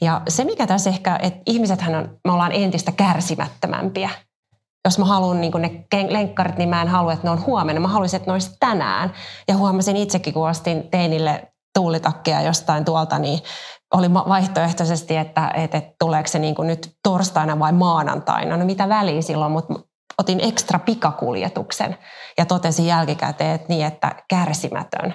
Ja se mikä tässä ehkä, että ihmisethän on, me ollaan entistä kärsimättömämpiä. Jos mä haluan niin ne lenkkarit, niin mä en halua, että ne on huomenna. Mä haluaisin, että ne olisi tänään. Ja huomasin itsekin, kun ostin teinille tuulitakkeja jostain tuolta, niin oli vaihtoehtoisesti, että, että, että tuleeko se niin kuin nyt torstaina vai maanantaina. No mitä väliä silloin, mutta otin ekstra pikakuljetuksen ja totesin jälkikäteen, että niin, että kärsimätön.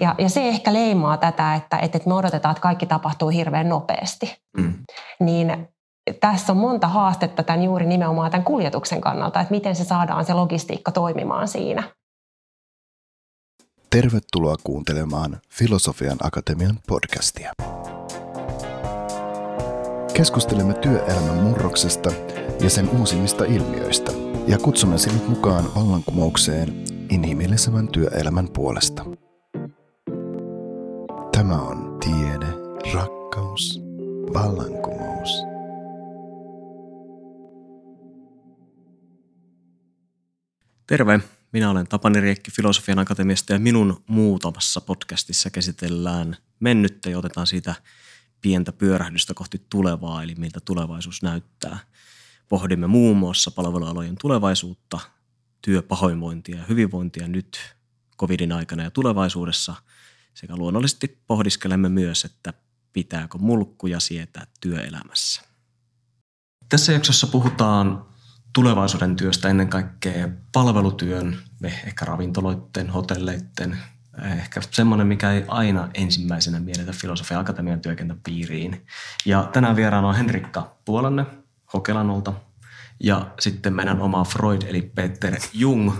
Ja, ja se ehkä leimaa tätä, että, että me odotetaan, että kaikki tapahtuu hirveän nopeasti. Mm. Niin tässä on monta haastetta tämän juuri nimenomaan tämän kuljetuksen kannalta, että miten se saadaan se logistiikka toimimaan siinä. Tervetuloa kuuntelemaan Filosofian Akatemian podcastia. Keskustelemme työelämän murroksesta ja sen uusimmista ilmiöistä ja kutsumme sinut mukaan vallankumoukseen inhimillisemmän työelämän puolesta. Tämä on tiede, rakkaus, vallankumous. Terve, minä olen Tapani Riekki Filosofian Akatemiasta ja minun muutamassa podcastissa käsitellään mennyttä ja otetaan siitä pientä pyörähdystä kohti tulevaa, eli miltä tulevaisuus näyttää. Pohdimme muun muassa palvelualojen tulevaisuutta, työpahoinvointia ja hyvinvointia nyt covidin aikana ja tulevaisuudessa – sekä luonnollisesti pohdiskelemme myös, että pitääkö mulkkuja sietää työelämässä. Tässä jaksossa puhutaan tulevaisuuden työstä ennen kaikkea palvelutyön, ehkä ravintoloiden, hotelleiden, ehkä semmoinen, mikä ei aina ensimmäisenä mielitä Filosofia Akatemian työkentän piiriin. Ja tänään vieraana on Henrikka Puolanne Hokelanolta ja sitten meidän oma Freud eli Peter Jung.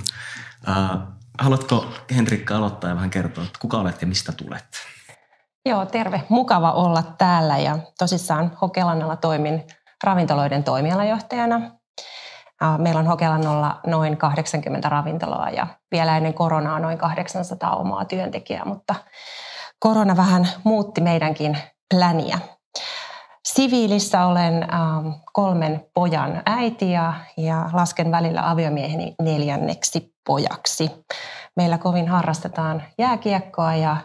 Haluatko Henrikka aloittaa ja vähän kertoa, että kuka olet ja mistä tulet? Joo, terve. Mukava olla täällä ja tosissaan Hokelannalla toimin ravintoloiden toimialajohtajana. Meillä on Hokelannolla noin 80 ravintoloa ja vielä ennen koronaa noin 800 omaa työntekijää, mutta korona vähän muutti meidänkin pläniä. Siviilissä olen kolmen pojan äiti ja lasken välillä aviomieheni neljänneksi pojaksi. Meillä kovin harrastetaan jääkiekkoa ja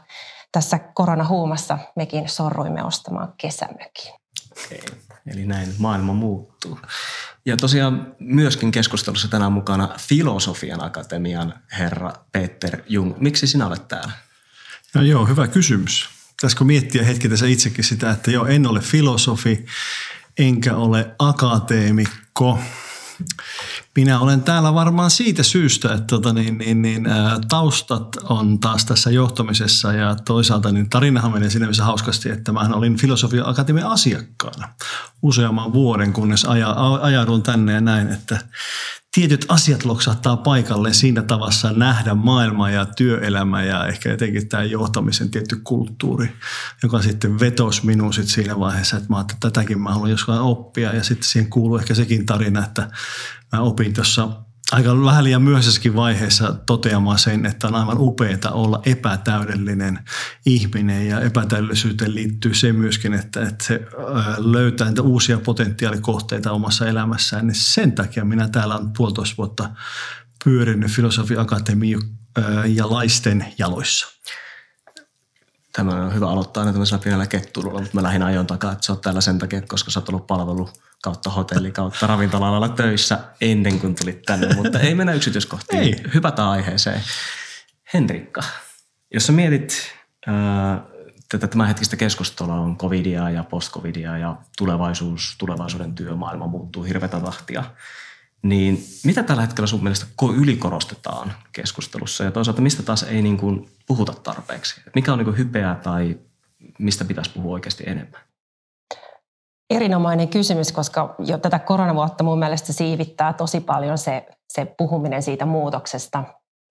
tässä koronahuumassa mekin sorruimme ostamaan kesämökin. Okei, eli näin maailma muuttuu. Ja tosiaan myöskin keskustelussa tänään mukana Filosofian Akatemian herra Peter Jung. Miksi sinä olet täällä? No joo, hyvä kysymys. Pitäisikö miettiä hetki tässä itsekin sitä, että joo, en ole filosofi, enkä ole akateemikko. Minä olen täällä varmaan siitä syystä, että tota, niin, niin, niin, ä, taustat on taas tässä johtamisessa ja toisaalta niin tarinahan menee siinä missä hauskasti, että mä olin Filosofia Akatemian asiakkaana useamman vuoden, kunnes aja, ajaudun tänne ja näin, että tietyt asiat loksahtaa paikalle siinä tavassa nähdä maailma ja työelämä ja ehkä etenkin tämä johtamisen tietty kulttuuri, joka sitten vetosi minun sit siinä vaiheessa, että mä että tätäkin mä haluan joskaan oppia. Ja sitten siihen kuuluu ehkä sekin tarina, että mä opin tuossa aika vähän liian myöhäisessäkin vaiheessa toteamaan sen, että on aivan upeaa olla epätäydellinen ihminen ja epätäydellisyyteen liittyy se myöskin, että, että se löytää niitä uusia potentiaalikohteita omassa elämässään. Niin sen takia minä täällä olen puolitoista vuotta pyörinyt Filosofi Akatemia ja laisten jaloissa. Tämä on hyvä aloittaa aina tämmöisellä pienellä ketturulla, mutta mä lähdin ajon takaa, että sä oot täällä sen takia, koska sä oot ollut palvelu kautta hotelli kautta ravintola töissä ennen kuin tulit tänne, mutta ei mennä yksityiskohtiin. Ei. Hypätään aiheeseen. Henrikka, jos sä mietit ää, tätä tämänhetkistä keskustelua on covidia ja post-covidia ja tulevaisuus, tulevaisuuden työmaailma muuttuu hirveätä tahtia, niin mitä tällä hetkellä sun mielestä ylikorostetaan keskustelussa ja toisaalta mistä taas ei niin kuin puhuta tarpeeksi? Mikä on niin kuin hypeä tai mistä pitäisi puhua oikeasti enemmän? Erinomainen kysymys, koska jo tätä koronavuotta mun mielestä siivittää tosi paljon se, se puhuminen siitä muutoksesta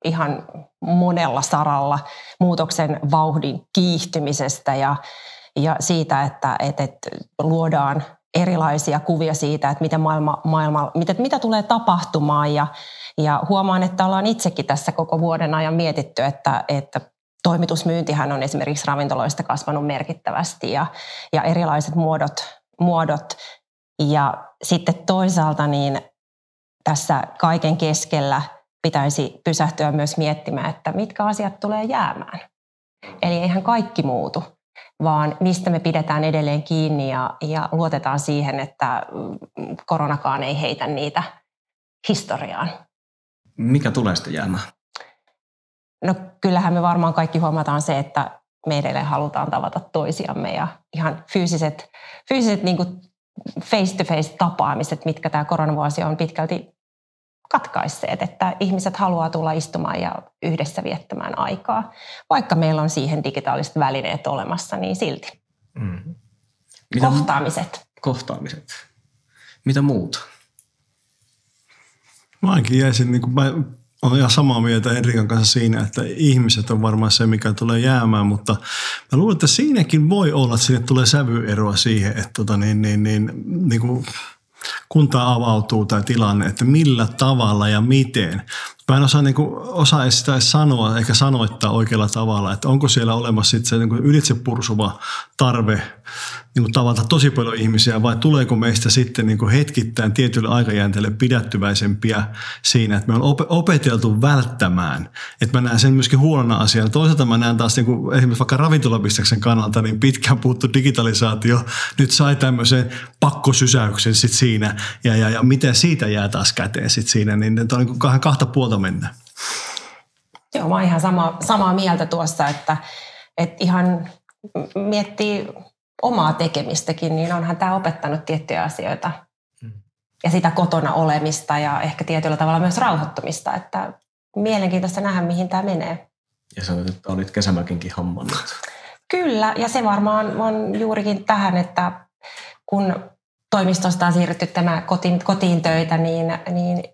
ihan monella saralla, muutoksen vauhdin kiihtymisestä ja, ja siitä, että, että, että luodaan erilaisia kuvia siitä, että miten maailma, maailma, mitä, mitä tulee tapahtumaan ja, ja huomaan, että ollaan itsekin tässä koko vuoden ajan mietitty, että, että toimitusmyyntihän on esimerkiksi ravintoloista kasvanut merkittävästi ja, ja erilaiset muodot muodot. Ja sitten toisaalta niin tässä kaiken keskellä pitäisi pysähtyä myös miettimään, että mitkä asiat tulee jäämään. Eli eihän kaikki muutu. Vaan mistä me pidetään edelleen kiinni ja, ja luotetaan siihen, että koronakaan ei heitä niitä historiaan. Mikä tulee sitten jäämään? No kyllähän me varmaan kaikki huomataan se, että me edelleen halutaan tavata toisiamme ja ihan fyysiset, fyysiset niin face-to-face tapaamiset, mitkä tämä koronavuosi on pitkälti katkaisseet, että ihmiset haluaa tulla istumaan ja yhdessä viettämään aikaa. Vaikka meillä on siihen digitaaliset välineet olemassa, niin silti. Mm. Mitä kohtaamiset. Kohtaamiset. Mitä muuta? Mä ainakin jäisin, niin kuin mä olen ihan samaa mieltä Enrikan kanssa siinä, että ihmiset on varmaan se, mikä tulee jäämään, mutta mä luulen, että siinäkin voi olla, että sinne tulee sävyeroa siihen, että tota, niin, niin, niin, niin kuin kun tämä avautuu tämä tilanne, että millä tavalla ja miten. Mä en osaa, niin kuin, osaa sitä edes sanoa eikä sanoittaa oikealla tavalla, että onko siellä olemassa sit se niin ylitsepursuva tarve niin kuin tavata tosi paljon ihmisiä vai tuleeko meistä sitten niin kuin hetkittäin tietylle aikajänteelle pidättyväisempiä siinä, että me on opeteltu välttämään. Että mä näen sen myöskin huonona asiana. Toisaalta mä näen taas niin kuin esimerkiksi vaikka ravintolabisteksen kannalta niin pitkään puuttu digitalisaatio nyt sai tämmöisen pakkosysäyksen sit siinä ja, ja, ja miten siitä jää taas käteen sit siinä, niin on niin kuin kahta puolta mennä. Joo, mä oon ihan sama, samaa mieltä tuossa, että, että ihan miettii omaa tekemistäkin, niin onhan tämä opettanut tiettyjä asioita. Mm. Ja sitä kotona olemista ja ehkä tietyllä tavalla myös rauhoittumista, että mielenkiintoista nähdä, mihin tämä menee. Ja sanoit, että olit kesämökinkin hommannut. Kyllä, ja se varmaan on juurikin tähän, että kun toimistosta on siirrytty tämä kotiin, kotiin töitä, niin, niin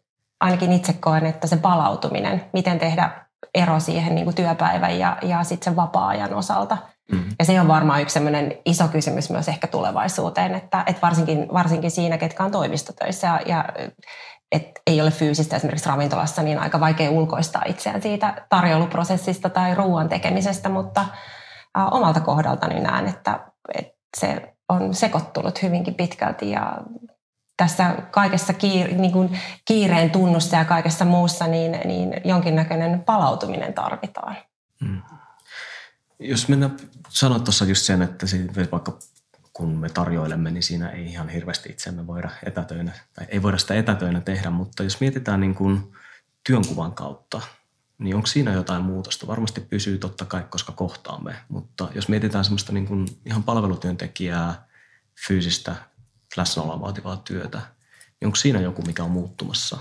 ainakin itse koen, että se palautuminen, miten tehdä ero siihen niin kuin työpäivän ja, ja sitten sen vapaa-ajan osalta – Mm-hmm. Ja se on varmaan yksi iso kysymys myös ehkä tulevaisuuteen, että, että varsinkin, varsinkin siinä, ketkä on toimistotöissä ja, ja et ei ole fyysistä esimerkiksi ravintolassa, niin aika vaikea ulkoistaa itseään siitä tarjouluprosessista tai ruoan tekemisestä, mutta ä, omalta kohdaltani näen, että, että se on sekoittunut hyvinkin pitkälti ja tässä kaikessa kiire, niin kuin kiireen tunnussa ja kaikessa muussa, niin, niin jonkinnäköinen palautuminen tarvitaan. Mm. Jos mennään, sanoit tuossa just sen, että vaikka kun me tarjoilemme, niin siinä ei ihan hirveästi itseämme voida etätöinä, tai ei voida sitä etätöinä tehdä, mutta jos mietitään niin kuin työnkuvan kautta, niin onko siinä jotain muutosta? Varmasti pysyy totta kai, koska kohtaamme, mutta jos mietitään semmoista niin kuin ihan palvelutyöntekijää, fyysistä läsnäoloa vaativaa työtä, niin onko siinä joku, mikä on muuttumassa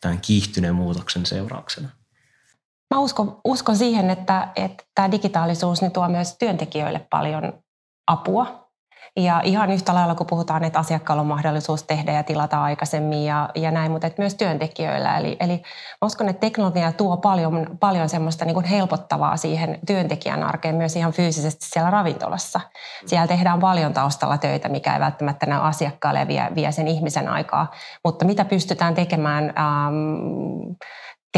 tämän kiihtyneen muutoksen seurauksena? Mä uskon, uskon siihen, että, että tämä digitaalisuus niin tuo myös työntekijöille paljon apua. Ja ihan yhtä lailla, kun puhutaan, että asiakkaalla on mahdollisuus tehdä ja tilata aikaisemmin ja, ja näin, mutta että myös työntekijöillä. Eli, eli uskon, että teknologia tuo paljon, paljon semmoista niin kuin helpottavaa siihen työntekijän arkeen myös ihan fyysisesti siellä ravintolassa. Siellä tehdään paljon taustalla töitä, mikä ei välttämättä näy asiakkaalle ja vie, vie sen ihmisen aikaa. Mutta mitä pystytään tekemään... Ähm,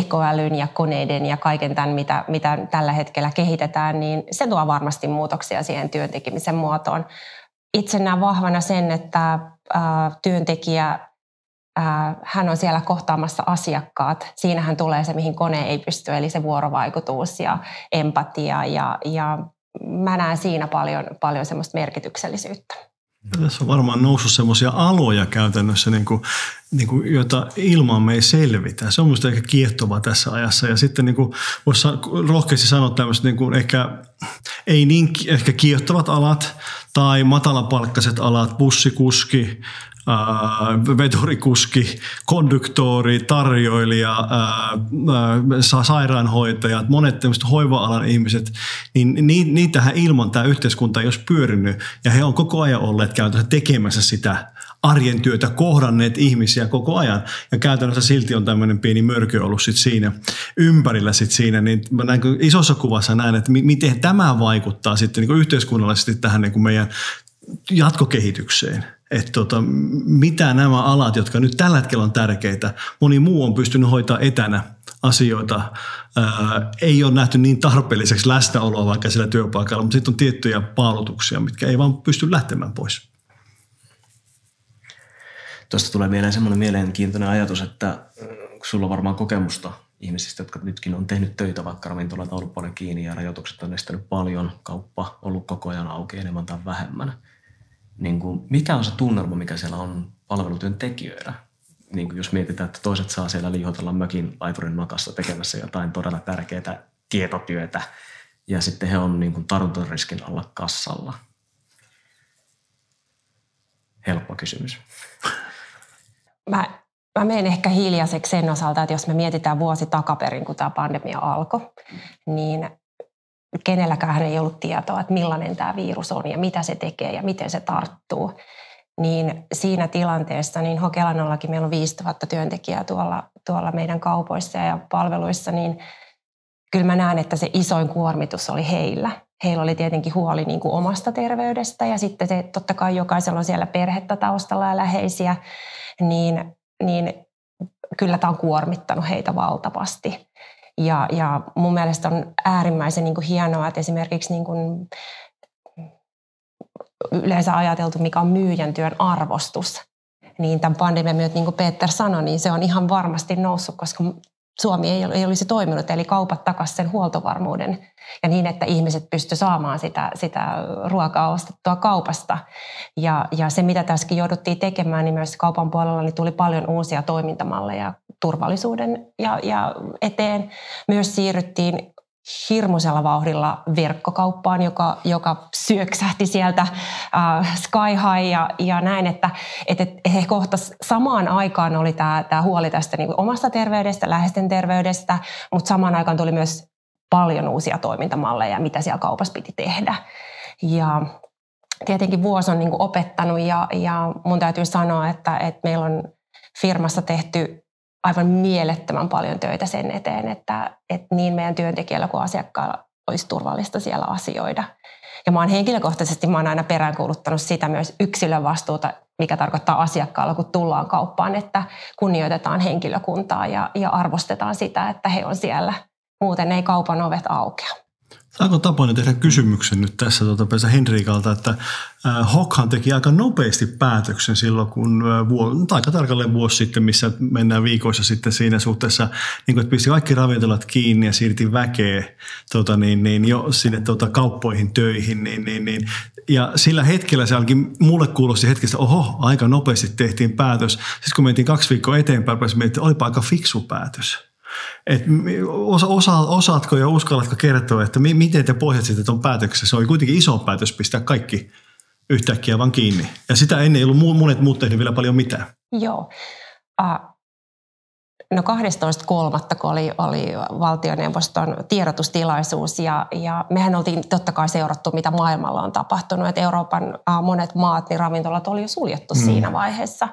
tekoälyn ja koneiden ja kaiken tämän, mitä, mitä tällä hetkellä kehitetään, niin se tuo varmasti muutoksia siihen työntekemisen muotoon. Itse näen vahvana sen, että ä, työntekijä, ä, hän on siellä kohtaamassa asiakkaat. Siinähän tulee se, mihin kone ei pysty, eli se vuorovaikutus ja empatia. Ja, ja mä näen siinä paljon, paljon semmoista merkityksellisyyttä. Tässä on varmaan noussut semmoisia aloja käytännössä, niin kuin, niin kuin, joita ilman me ei selvitä. Se on minusta ehkä kiehtovaa tässä ajassa. Ja sitten niin kuin, voisi rohkeasti sanoa tämmöiset niin kuin ehkä, ei niin ehkä kiehtovat alat tai matalapalkkaiset alat, bussikuski, veturikuski, konduktori, tarjoilija, ää, sairaanhoitajat, monet tämmöiset hoiva-alan ihmiset, niin niitähän ilman tämä yhteiskunta ei olisi pyörinyt. Ja he on koko ajan olleet käytännössä tekemässä sitä arjen työtä, kohdanneet ihmisiä koko ajan. Ja käytännössä silti on tämmöinen pieni mörkö ollut sit siinä ympärillä sit siinä. Niin mä näin, isossa kuvassa näen, että miten tämä vaikuttaa sitten niin yhteiskunnallisesti tähän niin meidän jatkokehitykseen – että tota, mitä nämä alat, jotka nyt tällä hetkellä on tärkeitä, moni muu on pystynyt hoitaa etänä asioita, ää, ei ole nähty niin tarpeelliseksi läsnäoloa vaikka sillä työpaikalla, mutta sitten on tiettyjä paalutuksia, mitkä ei vaan pysty lähtemään pois. Tuosta tulee mieleen semmoinen mielenkiintoinen ajatus, että sulla on varmaan kokemusta ihmisistä, jotka nytkin on tehnyt töitä, vaikka ravintolat on ollut paljon kiinni ja rajoitukset on estänyt paljon, kauppa ollut koko ajan auki enemmän tai vähemmän. Niin kuin, mikä on se tunnelma, mikä siellä on palvelutyön tekijöillä? Niin kuin jos mietitään, että toiset saa siellä liihotella mökin laiturin makassa tekemässä jotain todella tärkeää tietotyötä ja sitten he on niin kuin tartuntariskin alla kassalla. Helppo kysymys. Mä Mä menen ehkä hiljaiseksi sen osalta, että jos me mietitään vuosi takaperin, kun tämä pandemia alkoi, niin kenelläkään ei ollut tietoa, että millainen tämä virus on ja mitä se tekee ja miten se tarttuu. Niin siinä tilanteessa, niin Hokelanollakin meillä on 5000 työntekijää tuolla, tuolla meidän kaupoissa ja palveluissa, niin kyllä mä näen, että se isoin kuormitus oli heillä. Heillä oli tietenkin huoli niin kuin omasta terveydestä ja sitten se, totta kai jokaisella on siellä perhettä taustalla ja läheisiä, niin niin kyllä tämä on kuormittanut heitä valtavasti. Ja, ja mun mielestä on äärimmäisen niin kuin hienoa, että esimerkiksi niin kuin yleensä ajateltu, mikä on myyjän työn arvostus, niin tämän pandemian myötä, niin kuin Peter sanoi, niin se on ihan varmasti noussut, koska Suomi ei, ei olisi toiminut, eli kaupat takaisin sen huoltovarmuuden ja niin, että ihmiset pysty saamaan sitä, sitä ruokaa ostettua kaupasta. Ja, ja se, mitä tässäkin jouduttiin tekemään, niin myös kaupan puolella niin tuli paljon uusia toimintamalleja turvallisuuden ja, ja eteen. Myös siirryttiin hirmuisella vauhdilla verkkokauppaan, joka, joka syöksähti sieltä äh, sky high ja, ja näin, että et, et, he kohta samaan aikaan oli tämä huoli tästä niin omasta terveydestä, läheisten terveydestä, mutta samaan aikaan tuli myös paljon uusia toimintamalleja, mitä siellä kaupassa piti tehdä. Ja tietenkin vuosi on niin opettanut ja, ja mun täytyy sanoa, että, että meillä on firmassa tehty aivan mielettömän paljon töitä sen eteen, että, että niin meidän työntekijällä kuin asiakkailla olisi turvallista siellä asioida. Ja mä oon henkilökohtaisesti mä oon aina peräänkuuluttanut sitä myös yksilön vastuuta, mikä tarkoittaa asiakkaalla, kun tullaan kauppaan, että kunnioitetaan henkilökuntaa ja, ja arvostetaan sitä, että he on siellä. Muuten ei kaupan ovet aukea. Saanko Tapoinen tehdä kysymyksen nyt tässä tuota, Pesä Henrikalta, että Hokhan teki aika nopeasti päätöksen silloin, kun vuo, aika tarkalleen vuosi sitten, missä mennään viikoissa sitten siinä suhteessa, niin kuin, että pisti kaikki ravintolat kiinni ja siirti väkeä tota, niin, niin, jo sinne tota, kauppoihin töihin. Niin, niin, niin. Ja sillä hetkellä se alkin, mulle kuulosti hetkestä, oho, aika nopeasti tehtiin päätös. Sitten kun mentiin kaksi viikkoa eteenpäin, pääsin että olipa aika fiksu päätös. Et osa, osa, osaatko ja uskallatko kertoa, että mi, miten te pohjatsitte tuon päätöksen? Se oli kuitenkin iso päätös pistää kaikki yhtäkkiä vaan kiinni. Ja sitä ennen ei ollut monet muut tehnyt vielä paljon mitään. Joo. Uh, no 12.3. kun oli, oli valtioneuvoston tiedotustilaisuus ja, ja mehän oltiin totta kai seurattu, mitä maailmalla on tapahtunut. Että Euroopan uh, monet maat, niin ravintolat oli jo suljettu mm. siinä vaiheessa.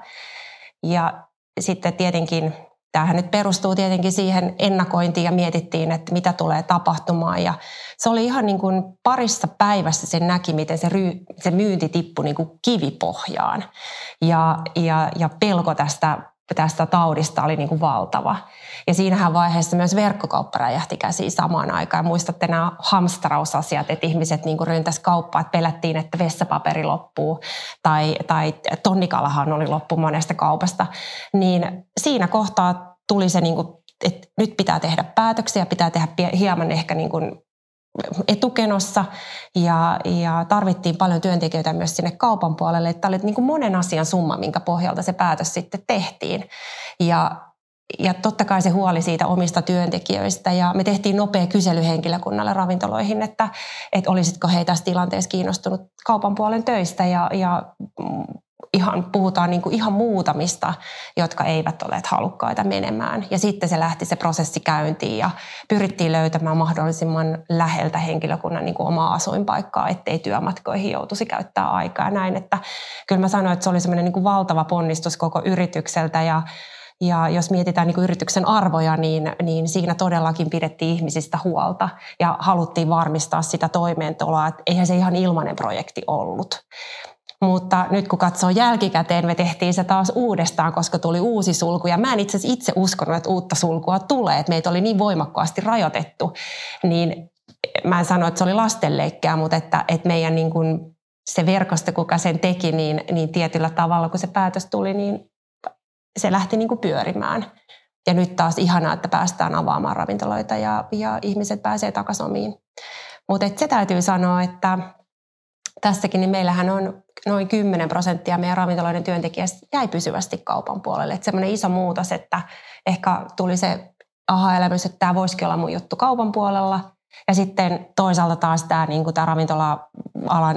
Ja sitten tietenkin Tämähän nyt perustuu tietenkin siihen ennakointiin ja mietittiin, että mitä tulee tapahtumaan. Ja se oli ihan niin kuin parissa päivässä sen näki, miten se, ry, se myynti tippui niin kuin kivipohjaan. Ja, ja, ja pelko tästä tästä taudista oli niin kuin valtava. Ja siinähän vaiheessa myös verkkokauppa räjähti käsiin samaan aikaan. Muistatte nämä hamstrausasiat, että ihmiset niin kuin ryntäs kauppaa, että pelättiin, että vessapaperi loppuu tai, tai tonnikalahan oli loppu monesta kaupasta. Niin siinä kohtaa tuli se, niin kuin, että nyt pitää tehdä päätöksiä, pitää tehdä hieman ehkä niin kuin etukenossa ja, ja tarvittiin paljon työntekijöitä myös sinne kaupan puolelle. Tämä oli niin kuin monen asian summa, minkä pohjalta se päätös sitten tehtiin. Ja, ja totta kai se huoli siitä omista työntekijöistä ja me tehtiin nopea kysely henkilökunnalle ravintoloihin, että, että olisitko he tässä tilanteessa kiinnostunut kaupan puolen töistä ja, ja ihan, puhutaan niin kuin ihan muutamista, jotka eivät ole halukkaita menemään. Ja sitten se lähti se prosessi käyntiin ja pyrittiin löytämään mahdollisimman läheltä henkilökunnan niin kuin omaa asuinpaikkaa, ettei työmatkoihin joutuisi käyttää aikaa. Näin, että kyllä mä sanoin, että se oli semmoinen niin kuin valtava ponnistus koko yritykseltä ja ja jos mietitään niin yrityksen arvoja, niin, niin siinä todellakin pidettiin ihmisistä huolta ja haluttiin varmistaa sitä toimeentuloa. Että eihän se ihan ilmainen projekti ollut. Mutta nyt kun katsoo jälkikäteen, me tehtiin se taas uudestaan, koska tuli uusi sulku. Ja mä en itse itse uskonut, että uutta sulkua tulee. Että meitä oli niin voimakkaasti rajoitettu. Niin mä en sano, että se oli lastenleikkää, mutta että, että meidän niin kuin se verkosto, kuka sen teki, niin, niin tietyllä tavalla, kun se päätös tuli, niin se lähti niin kuin pyörimään. Ja nyt taas ihanaa, että päästään avaamaan ravintoloita ja, ja ihmiset pääsee takaisin omiin. Mutta se täytyy sanoa, että tässäkin niin meillähän on noin 10 prosenttia meidän ravintoloiden työntekijästä jäi pysyvästi kaupan puolelle. Että semmoinen iso muutos, että ehkä tuli se aha-elämys, että tämä voisikin olla mun juttu kaupan puolella. Ja sitten toisaalta taas tämä, niin tämä ravintola-alan,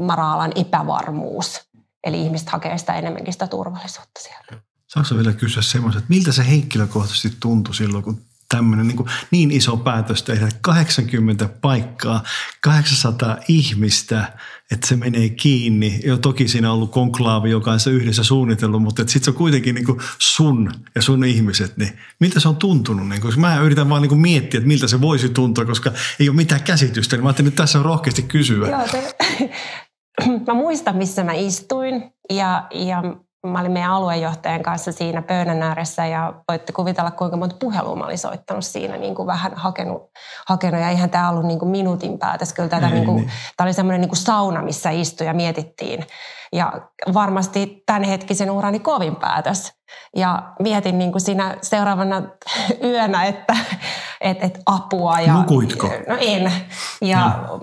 mara-alan epävarmuus. Eli ihmiset hakee sitä enemmänkin sitä turvallisuutta siellä. Saanko vielä kysyä semmoista, että miltä se henkilökohtaisesti tuntui silloin, kun tämmöinen niin, niin iso päätös tehdä, 80 paikkaa, 800 ihmistä, että se menee kiinni. Jo toki siinä on ollut konklaavi, joka on se yhdessä suunnitellut, mutta sitten se on kuitenkin niin sun ja sun ihmiset. Niin miltä se on tuntunut? Niin, koska mä yritän vaan niin miettiä, että miltä se voisi tuntua, koska ei ole mitään käsitystä. Niin mä ajattelin, että tässä on rohkeasti kysyä. Joo, te... mä muistan, missä mä istuin ja, ja mä olin meidän aluejohtajan kanssa siinä pöydän ääressä ja voitte kuvitella, kuinka monta puhelua mä olin soittanut siinä, niin kuin vähän hakenut, hakenut. Ja eihän tämä ollut niin kuin minuutin päätös. Kyllä tätä, niin kuin, niin. tämä oli semmoinen niin kuin sauna, missä istui ja mietittiin. Ja varmasti tämänhetkisen urani kovin päätös. Ja mietin niin kuin siinä seuraavana yönä, että et, et apua. Ja, Nukuitko? No en. Ja no.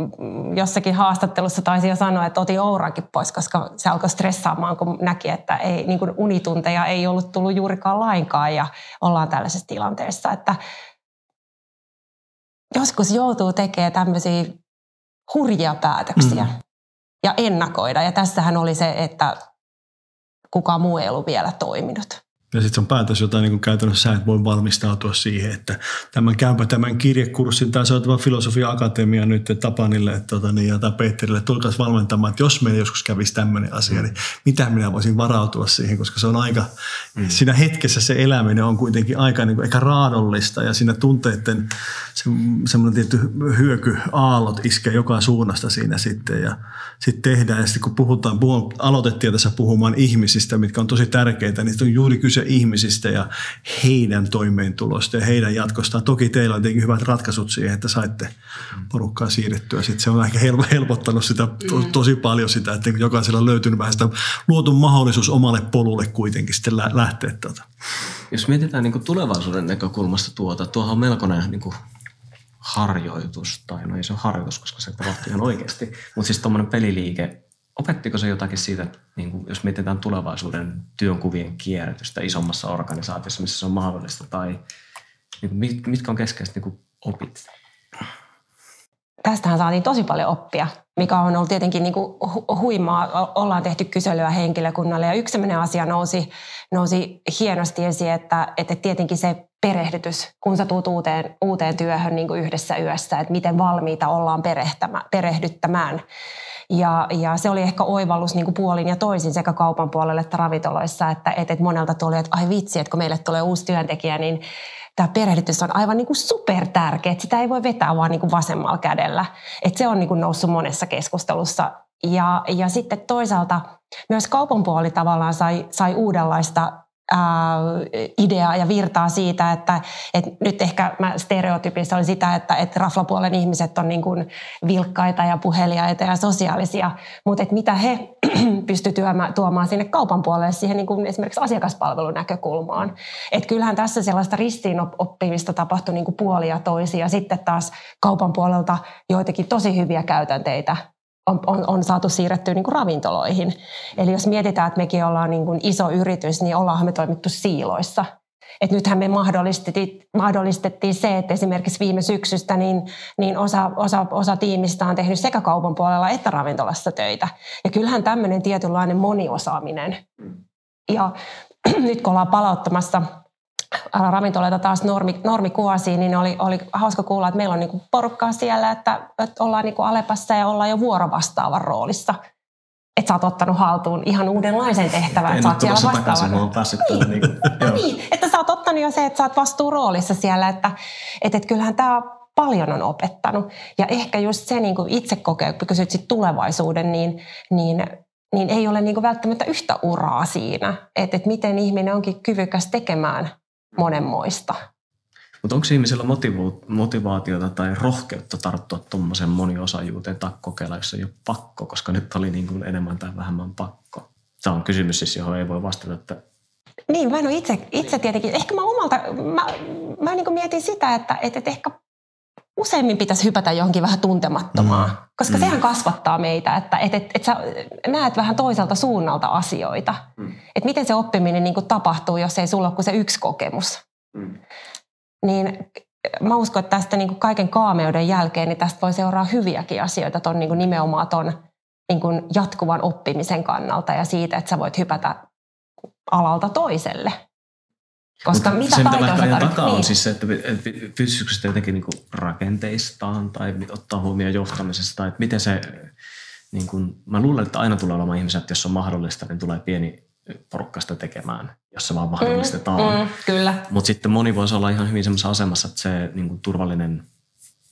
jossakin haastattelussa taisi jo sanoa, että otin Ourankin pois, koska se alkoi stressaamaan, kun näki, että ei, niin kuin unitunteja ei ollut tullut juurikaan lainkaan ja ollaan tällaisessa tilanteessa, että joskus joutuu tekemään tämmöisiä hurjia päätöksiä mm. Ja ennakoida. Ja tässähän oli se, että kukaan muu ei ollut vielä toiminut. Ja sitten se on päätös, jota niin käytännössä sä et voi valmistautua siihen, että tämän käypä tämän kirjekurssin tai soitava filosofia akatemia nyt Tapanille että, tota, niin, ja tai Peterille tulkaas valmentamaan, että jos meillä joskus kävisi tämmöinen asia, niin mitä minä voisin varautua siihen, koska se on aika, mm. siinä hetkessä se eläminen on kuitenkin aika niin kuin, ehkä raadollista ja siinä tunteiden se, semmoinen tietty hyöky, aallot iskee joka suunnasta siinä sitten ja sitten tehdään. Ja sitten kun puhutaan, puhun, aloitettiin tässä puhumaan ihmisistä, mitkä on tosi tärkeitä, niin on juuri kyse ihmisistä ja heidän toimeentulosta ja heidän jatkostaan. Toki teillä on tietenkin hyvät ratkaisut siihen, että saitte porukkaa siirrettyä. Sitten se on ehkä helpottanut sitä to, tosi paljon sitä, että jokaisella on löytynyt vähän sitä luotu mahdollisuus omalle polulle kuitenkin sitten lähteä. Tuota. Jos mietitään niin tulevaisuuden näkökulmasta tuota, tuohon on melkoinen niin harjoitus, tai no ei se ole harjoitus, koska se tapahtuu ihan oikeasti, mutta siis tuommoinen peliliike, opettiko se jotakin siitä, niin kuin, jos mietitään tulevaisuuden työnkuvien kierrätystä isommassa organisaatiossa, missä se on mahdollista, tai niin kuin, mitkä on keskeiset niin kuin opit? Tästähän saatiin tosi paljon oppia, mikä on ollut tietenkin niin kuin huimaa. Ollaan tehty kyselyä henkilökunnalle ja yksi sellainen asia nousi, nousi hienosti esiin, että, että tietenkin se perehdytys, kun sä tuut uuteen, uuteen työhön niin kuin yhdessä yössä, että miten valmiita ollaan perehdyttämään. Ja, ja se oli ehkä oivallus niin kuin puolin ja toisin sekä kaupan puolelle että ravintoloissa, että, että monelta tuli, että ai vitsi, että kun meille tulee uusi työntekijä, niin tämä perehdytys on aivan niin super tärkeä, että sitä ei voi vetää vaan niin kuin vasemmalla kädellä. Että se on niin kuin noussut monessa keskustelussa. Ja, ja sitten toisaalta myös kaupan puoli tavallaan sai, sai uudenlaista ideaa ja virtaa siitä, että, että nyt ehkä mä stereotypissa oli sitä, että, että raflapuolen ihmiset on niin kuin vilkkaita ja puheliaita ja sosiaalisia, mutta että mitä he pystyvät tuomaan sinne kaupan puolelle siihen niin kuin esimerkiksi asiakaspalvelun näkökulmaan. Että kyllähän tässä sellaista ristiin oppimista tapahtui niin kuin puolia toisia. Sitten taas kaupan puolelta joitakin tosi hyviä käytänteitä on, on, on saatu siirrettyä niin kuin ravintoloihin. Eli jos mietitään, että mekin ollaan niin kuin iso yritys, niin ollaanhan me toimittu siiloissa. Et nythän me mahdollistettiin, mahdollistettiin se, että esimerkiksi viime syksystä niin, niin osa, osa, osa tiimistä on tehnyt sekä kaupan puolella että ravintolassa töitä. Ja kyllähän tämmöinen tietynlainen moniosaaminen. Ja nyt kun ollaan palauttamassa ravintoloita taas normi, normikuosiin, niin oli, oli hauska kuulla, että meillä on niinku porukkaa siellä, että, että ollaan niinku Alepassa ja ollaan jo vuorovastaavan roolissa. Että sä oot ottanut haltuun ihan uudenlaisen tehtävän. En oot siellä takaisin, mä oon päässyt niin, niin, niin, että sä oot ottanut jo se, että sä oot vastuuroolissa siellä, että, että, että kyllähän tämä paljon on opettanut. Ja ehkä just se niin kuin itse kokee, kun kysyt sit tulevaisuuden, niin, niin niin ei ole niin välttämättä yhtä uraa siinä, että, että miten ihminen onkin kyvykäs tekemään monenmoista. Mutta onko ihmisellä motivo- motivaatiota tai rohkeutta tarttua tuommoisen moniosajuuteen tai kokeilla, jos ei ole pakko, koska nyt oli niin kuin enemmän tai vähemmän pakko? Tämä on kysymys siis, johon ei voi vastata, että Niin, mä en ole itse, itse tietenkin. Ehkä mä omalta, mä, mä niin mietin sitä, että, että, että ehkä useimmin pitäisi hypätä johonkin vähän tuntemattomaan, mm. koska mm. sehän kasvattaa meitä, että et, et, et sä näet vähän toiselta suunnalta asioita. Mm. Että miten se oppiminen niin kuin tapahtuu, jos ei sulla ole kuin se yksi kokemus. Mm. Niin mä uskon, että tästä niin kuin kaiken kaameuden jälkeen niin tästä voi seuraa hyviäkin asioita ton niin kuin nimenomaan ton niin kuin jatkuvan oppimisen kannalta ja siitä, että sä voit hypätä alalta toiselle. Koska Mutta mitä se, mitä mä takaa niin. on siis se, että pystyisikö sitä jotenkin niin kuin rakenteistaan tai ottaa huomioon johtamisesta tai että miten se, niin kuin, mä luulen, että aina tulee olemaan ihmisiä, että jos on mahdollista, niin tulee pieni porukka sitä tekemään, jos se vaan mahdollistetaan. Mm, mm, kyllä. Mutta sitten moni voisi olla ihan hyvin semmoisessa asemassa, että se niin kuin turvallinen,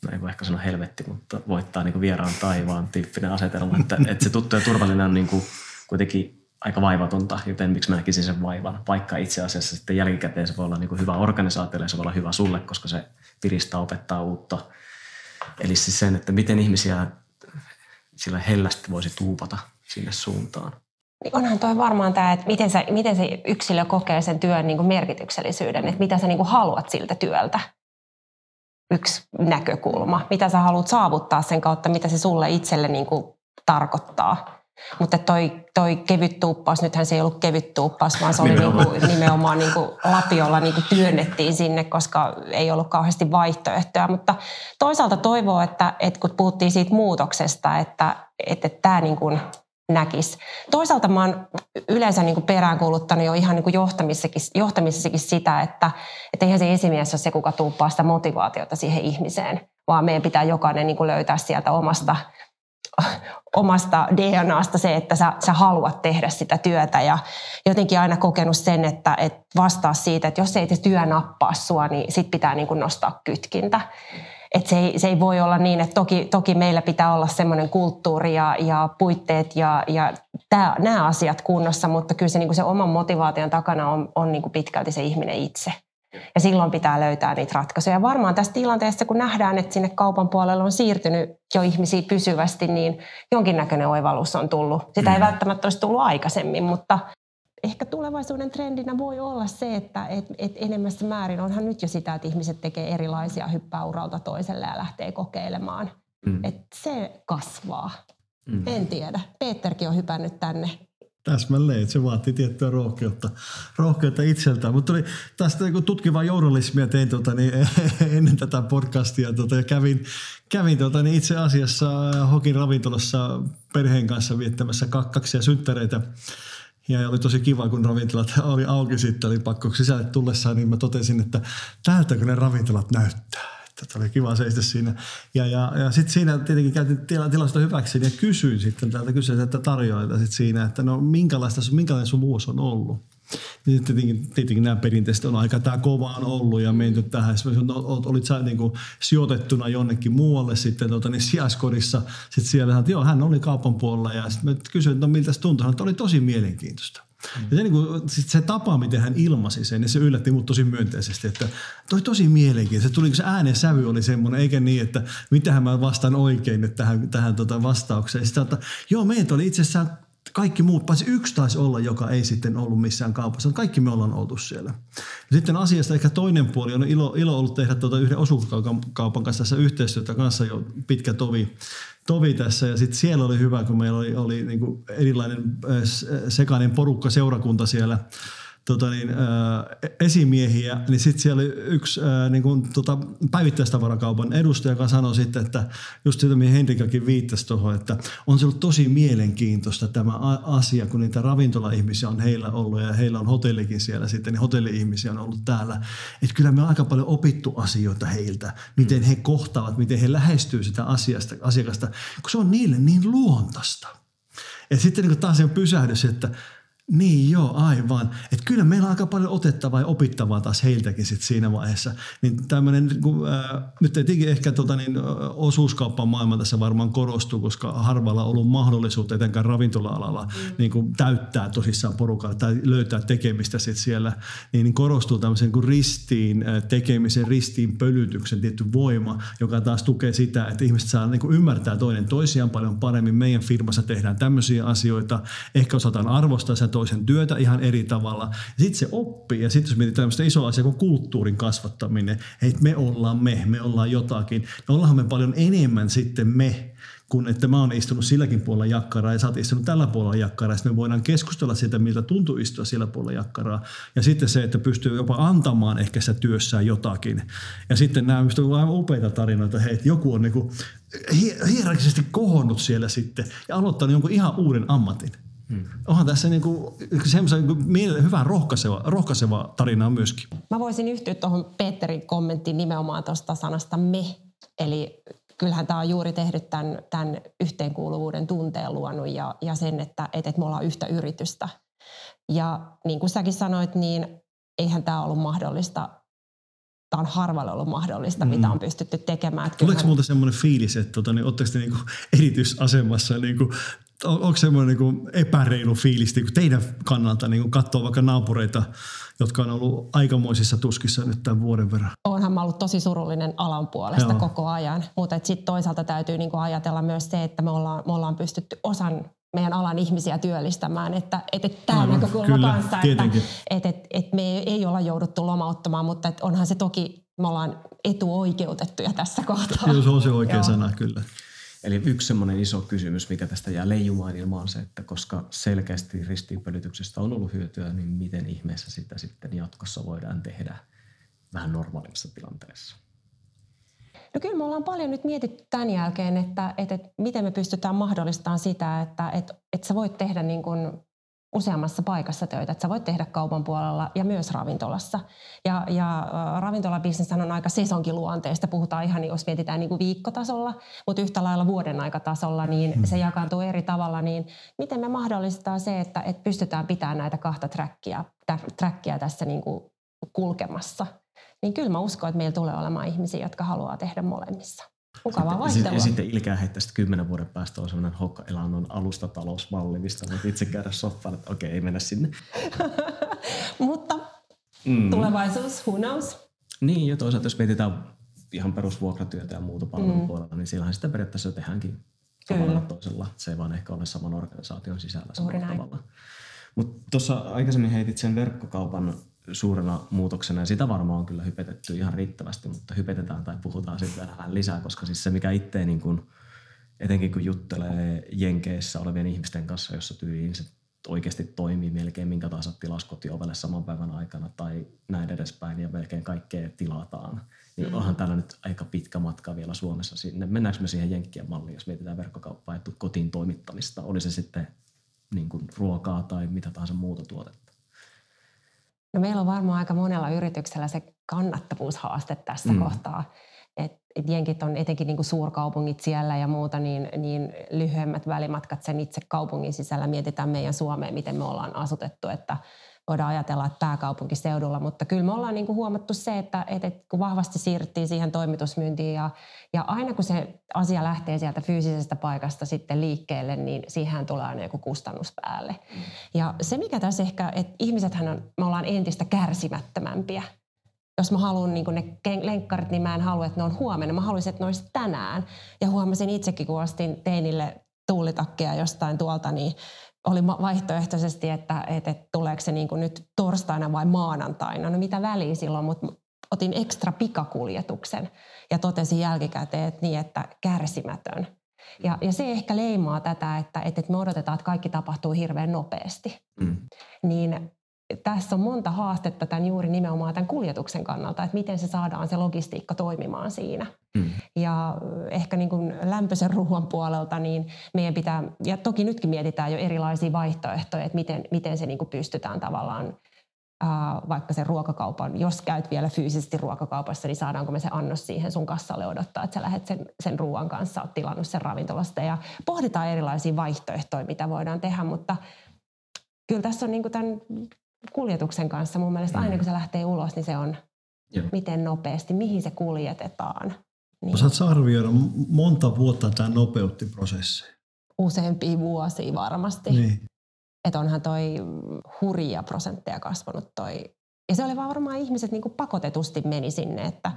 no ei voi ehkä sanoa helvetti, mutta voittaa niin kuin vieraan taivaan tyyppinen asetelma, että, että se tuttu ja turvallinen on niin kuin kuitenkin aika vaivatonta, joten miksi mä näkisin sen vaivan, vaikka itse asiassa sitten jälkikäteen se voi olla niin kuin hyvä organisaatio ja se voi olla hyvä sulle, koska se piristää opettaa uutta. Eli siis sen, että miten ihmisiä sillä hellästi voisi tuupata sinne suuntaan. Niin onhan toi varmaan tämä, että miten se, miten se yksilö kokee sen työn niin kuin merkityksellisyyden, että mitä sä niin kuin haluat siltä työltä. Yksi näkökulma, mitä sä haluat saavuttaa sen kautta, mitä se sulle itselle niin kuin tarkoittaa. Mutta toi, toi kevyt tuuppaus, nythän se ei ollut kevyt tuuppaus, vaan se oli nimenomaan, niinku, nimenomaan niinku lapiolla niinku työnnettiin sinne, koska ei ollut kauheasti vaihtoehtoja. Mutta toisaalta toivoo, että, että kun puhuttiin siitä muutoksesta, että, että tämä niinku näkisi. Toisaalta mä oon yleensä niin kuin peräänkuuluttanut jo ihan niin kuin johtamisessakin, johtamisessakin sitä, että, että eihän se esimies ole se, kuka tuuppaa sitä motivaatiota siihen ihmiseen, vaan meidän pitää jokainen niin kuin löytää sieltä omasta, omasta DNAsta se, että sä, sä haluat tehdä sitä työtä ja jotenkin aina kokenut sen, että, että vastaa siitä, että jos ei te työ nappaa sua, niin sit pitää niin kuin nostaa kytkintä. Et se, ei, se ei voi olla niin, että toki, toki meillä pitää olla semmoinen kulttuuri ja, ja puitteet ja, ja tää, nämä asiat kunnossa, mutta kyllä se, niin kuin se oman motivaation takana on, on niin kuin pitkälti se ihminen itse. Ja silloin pitää löytää niitä ratkaisuja. Varmaan tässä tilanteessa, kun nähdään, että sinne kaupan puolelle on siirtynyt jo ihmisiä pysyvästi, niin jonkinnäköinen oivallus on tullut. Sitä ei mm. välttämättä olisi tullut aikaisemmin, mutta ehkä tulevaisuuden trendinä voi olla se, että et, et enemmässä määrin onhan nyt jo sitä, että ihmiset tekee erilaisia hyppäuralta toiselle ja lähtee kokeilemaan. Mm. Et se kasvaa. Mm. En tiedä. Peterkin on hypännyt tänne Täsmälleen, se vaatii tiettyä rohkeutta, rohkeutta itseltään. Mutta oli tästä kun tutkivaa journalismia tein tota, niin, ennen tätä podcastia tota, ja kävin, kävin tota, niin itse asiassa Hokin ravintolassa perheen kanssa viettämässä kaksi synttäreitä. Ja oli tosi kiva, kun ravintolat oli auki sitten, oli pakko sisälle tullessaan, niin mä totesin, että täältäkö ne ravintolat näyttää että oli kiva seistä siinä. Ja, ja, ja sitten siinä tietenkin käytin tila, tilasta hyväksi ja kysyin sitten täältä kyseiseltä tarjoajalta sit siinä, että no minkälaista, minkälainen sun vuosi on ollut. Niin tietenkin, tietenkin nämä perinteiset on aika tämä kova on ollut ja menty tähän. No, olit sä niin kuin sijoitettuna jonnekin muualle sitten tota, niin sijaiskodissa. Sitten siellä, että joo, hän oli kaupan puolella ja sitten kysyin, että no miltä tuntui. Että oli tosi mielenkiintoista. Ja se, niin kuin, sit se tapa, miten hän ilmaisi sen, niin se yllätti mut tosi myönteisesti, että toi tosi mielenkiintoista. Se tuli, se äänen sävy oli semmoinen, eikä niin, että mitähän mä vastaan oikein nyt tähän, tähän tota vastaukseen. Sitten, että joo, meitä oli itse asiassa kaikki muut, paitsi yksi taisi olla, joka ei sitten ollut missään kaupassa. Kaikki me ollaan oltu siellä. Sitten asiasta ehkä toinen puoli on ilo, ilo ollut tehdä tuota yhden osuuskaupan kanssa tässä yhteistyötä kanssa jo pitkä tovi tovi tässä ja sitten siellä oli hyvä, kun meillä oli, oli niin erilainen äh, sekainen porukka, seurakunta siellä tota niin, ää, esimiehiä, niin sitten siellä oli yksi ää, niin kuin, tota, päivittäistavarakaupan edustaja, joka sanoi sitten, että just sitä, mihin Henrikakin viittasi tuohon, että on se ollut tosi mielenkiintoista tämä asia, kun niitä ravintola-ihmisiä on heillä ollut ja heillä on hotellikin siellä sitten, niin hotelli-ihmisiä on ollut täällä. Että kyllä me on aika paljon opittu asioita heiltä, miten he kohtaavat, miten he lähestyy sitä asiasta, asiakasta, kun se on niille niin luontaista. Ja sitten niin taas se pysähdys, että niin joo, aivan. Et kyllä meillä on aika paljon otettavaa ja opittavaa taas heiltäkin sit siinä vaiheessa. Niin tämmöinen, äh, nyt tietenkin ehkä tota, niin, osuuskauppan maailma tässä varmaan korostuu, koska harvalla on ollut mahdollisuutta etenkään ravintola-alalla mm. niin kuin täyttää tosissaan porukalla tai löytää tekemistä sit siellä. Niin, niin korostuu tämmöisen kuin ristiin tekemisen, ristiin pölytyksen tietty voima, joka taas tukee sitä, että ihmiset saa niin kuin ymmärtää toinen toisiaan paljon paremmin. Meidän firmassa tehdään tämmöisiä asioita, ehkä osataan arvostaa sen toisen työtä ihan eri tavalla. Sitten se oppii. Ja sitten jos mietitään tämmöistä isoa asiaa kuin kulttuurin kasvattaminen, että me ollaan me, me ollaan jotakin. No ollaanhan me paljon enemmän sitten me kun että mä oon istunut silläkin puolella jakkaraa ja sä oot istunut tällä puolella jakkaraa. Sitten me voidaan keskustella siitä, miltä tuntuu istua sillä puolella jakkaraa. Ja sitten se, että pystyy jopa antamaan ehkä se työssään jotakin. Ja sitten nämä on aivan upeita tarinoita, että joku on niinku hierarkisesti kohonnut siellä sitten ja aloittanut jonkun ihan uuden ammatin. Hmm. Onhan tässä niinku, semmoisen niinku hyvä rohkaiseva, rohkaiseva tarina myöskin. Mä voisin yhtyä tuohon Peterin kommenttiin nimenomaan tuosta sanasta me. Eli kyllähän tämä on juuri tehnyt tämän, tämän yhteenkuuluvuuden tunteen luonut ja, ja sen, että, että me ollaan yhtä yritystä. Ja niin kuin säkin sanoit, niin eihän tämä ollut mahdollista tämä on harvalle ollut mahdollista, mm. mitä on pystytty tekemään. Tuleeko kyllähän... muuta semmoinen fiilis, että tota, niin, oletteko te niinku erityisasemassa niin on, onko semmoinen niin epäreilu fiilis niin teidän kannalta niin katsoa vaikka naapureita, jotka on ollut aikamoisissa tuskissa nyt tämän vuoden verran? Onhan mä ollut tosi surullinen alan puolesta Joo. koko ajan, mutta sitten toisaalta täytyy niin ajatella myös se, että me ollaan, me ollaan pystytty osan meidän alan ihmisiä työllistämään, että, että tämä Aivan, näkökulma kyllä, kanssa, tietenkin. että, että, että me ei olla jouduttu lomauttamaan, mutta että onhan se toki, me ollaan etuoikeutettuja tässä kohtaa. Joo, se on se oikea Joo. sana, kyllä. Eli yksi semmoinen iso kysymys, mikä tästä jää leijumaan ilmaan se, että koska selkeästi ristiinpölytyksestä on ollut hyötyä, niin miten ihmeessä sitä sitten jatkossa voidaan tehdä vähän normaalimmassa tilanteessa? No kyllä me ollaan paljon nyt mietitty tämän jälkeen, että, että, että miten me pystytään mahdollistamaan sitä, että, että, että sä voit tehdä niin kuin useammassa paikassa töitä, että sä voit tehdä kaupan puolella ja myös ravintolassa. Ja, ja ravintolabisnes on aika sesonkiluonteista, puhutaan ihan, jos mietitään niin kuin viikkotasolla, mutta yhtä lailla vuoden aikatasolla, niin mm. se jakaantuu eri tavalla, niin miten me mahdollistaa se, että, että pystytään pitämään näitä kahta trackia, trackia tässä niin kuin kulkemassa. Niin kyllä mä uskon, että meillä tulee olemaan ihmisiä, jotka haluaa tehdä molemmissa. Mukavaa vaihtelua. Ja sitten Ilkää heittää sitten kymmenen vuoden päästä on sellainen hokkaelannon alustatalousmalli, mistä voit itse käydä soffaan, että okei, ei mennä sinne. Mutta mm. tulevaisuus, who knows? Niin, ja toisaalta jos mietitään ihan perusvuokratyötä ja muuta palvelupuolella, mm. niin sillähän sitä periaatteessa tehdäänkin tavalla toisella. Se ei vaan ehkä ole saman organisaation sisällä samalla tavalla. Mutta tuossa aikaisemmin heitit sen verkkokaupan suurena muutoksena ja sitä varmaan on kyllä hypetetty ihan riittävästi, mutta hypetetään tai puhutaan sitten vähän lisää, koska siis se mikä itse niin kuin, etenkin kun juttelee Jenkeissä olevien ihmisten kanssa, jossa tyyliin se oikeasti toimii melkein minkä tahansa tilaus kotiovelle saman päivän aikana tai näin edespäin ja melkein kaikkea tilataan. Niin mm. onhan täällä nyt aika pitkä matka vielä Suomessa sinne. Mennäänkö me siihen Jenkkien malliin, jos mietitään verkkokauppaa ja kotiin toimittamista? Oli se sitten niin kuin ruokaa tai mitä tahansa muuta tuotetta? No meillä on varmaan aika monella yrityksellä se kannattavuushaaste tässä mm. kohtaa. Et, et jenkit on etenkin niin kuin suurkaupungit siellä ja muuta, niin, niin lyhyemmät välimatkat sen itse kaupungin sisällä. Mietitään meidän Suomeen, miten me ollaan asutettu, että voidaan ajatella, että pääkaupunkiseudulla, mutta kyllä me ollaan niin kuin huomattu se, että, että kun vahvasti siirryttiin siihen toimitusmyyntiin ja, ja aina kun se asia lähtee sieltä fyysisestä paikasta sitten liikkeelle, niin siihen tulee aina joku kustannus päälle. Ja se mikä tässä ehkä, että ihmisethän on, me ollaan entistä kärsimättömämpiä. Jos mä haluan niin ne lenkkarit, niin mä en halua, että ne on huomenna. Mä haluaisin, että ne olisi tänään. Ja huomasin itsekin, kun ostin teinille tuulitakkeja jostain tuolta, niin oli vaihtoehtoisesti, että, että, että tuleeko se niin kuin nyt torstaina vai maanantaina. No mitä väliä silloin, mutta otin ekstra pikakuljetuksen ja totesin jälkikäteen, että niin, että kärsimätön. Ja, ja se ehkä leimaa tätä, että, että me odotetaan, että kaikki tapahtuu hirveän nopeasti. Mm. Niin tässä on monta haastetta tämän juuri nimenomaan tämän kuljetuksen kannalta, että miten se saadaan se logistiikka toimimaan siinä. Mm. Ja ehkä niin kuin lämpöisen ruoan puolelta, niin meidän pitää, ja toki nytkin mietitään jo erilaisia vaihtoehtoja, että miten, miten se niin kuin pystytään tavallaan vaikka sen ruokakaupan, jos käyt vielä fyysisesti ruokakaupassa, niin saadaanko me se annos siihen sun kassalle odottaa, että sä lähdet sen, sen ruoan kanssa, oot tilannut sen ravintolasta ja pohditaan erilaisia vaihtoehtoja, mitä voidaan tehdä, mutta kyllä tässä on niin tämän kuljetuksen kanssa mun mielestä aina kun se lähtee ulos, niin se on Joo. miten nopeasti, mihin se kuljetetaan. Niin. Osaatko arvioida, monta vuotta tämä nopeutti prosessi? Useampia vuosia varmasti. Niin. Että onhan toi hurja prosentteja kasvanut toi. Ja se oli varmaan ihmiset niin kuin pakotetusti meni sinne, että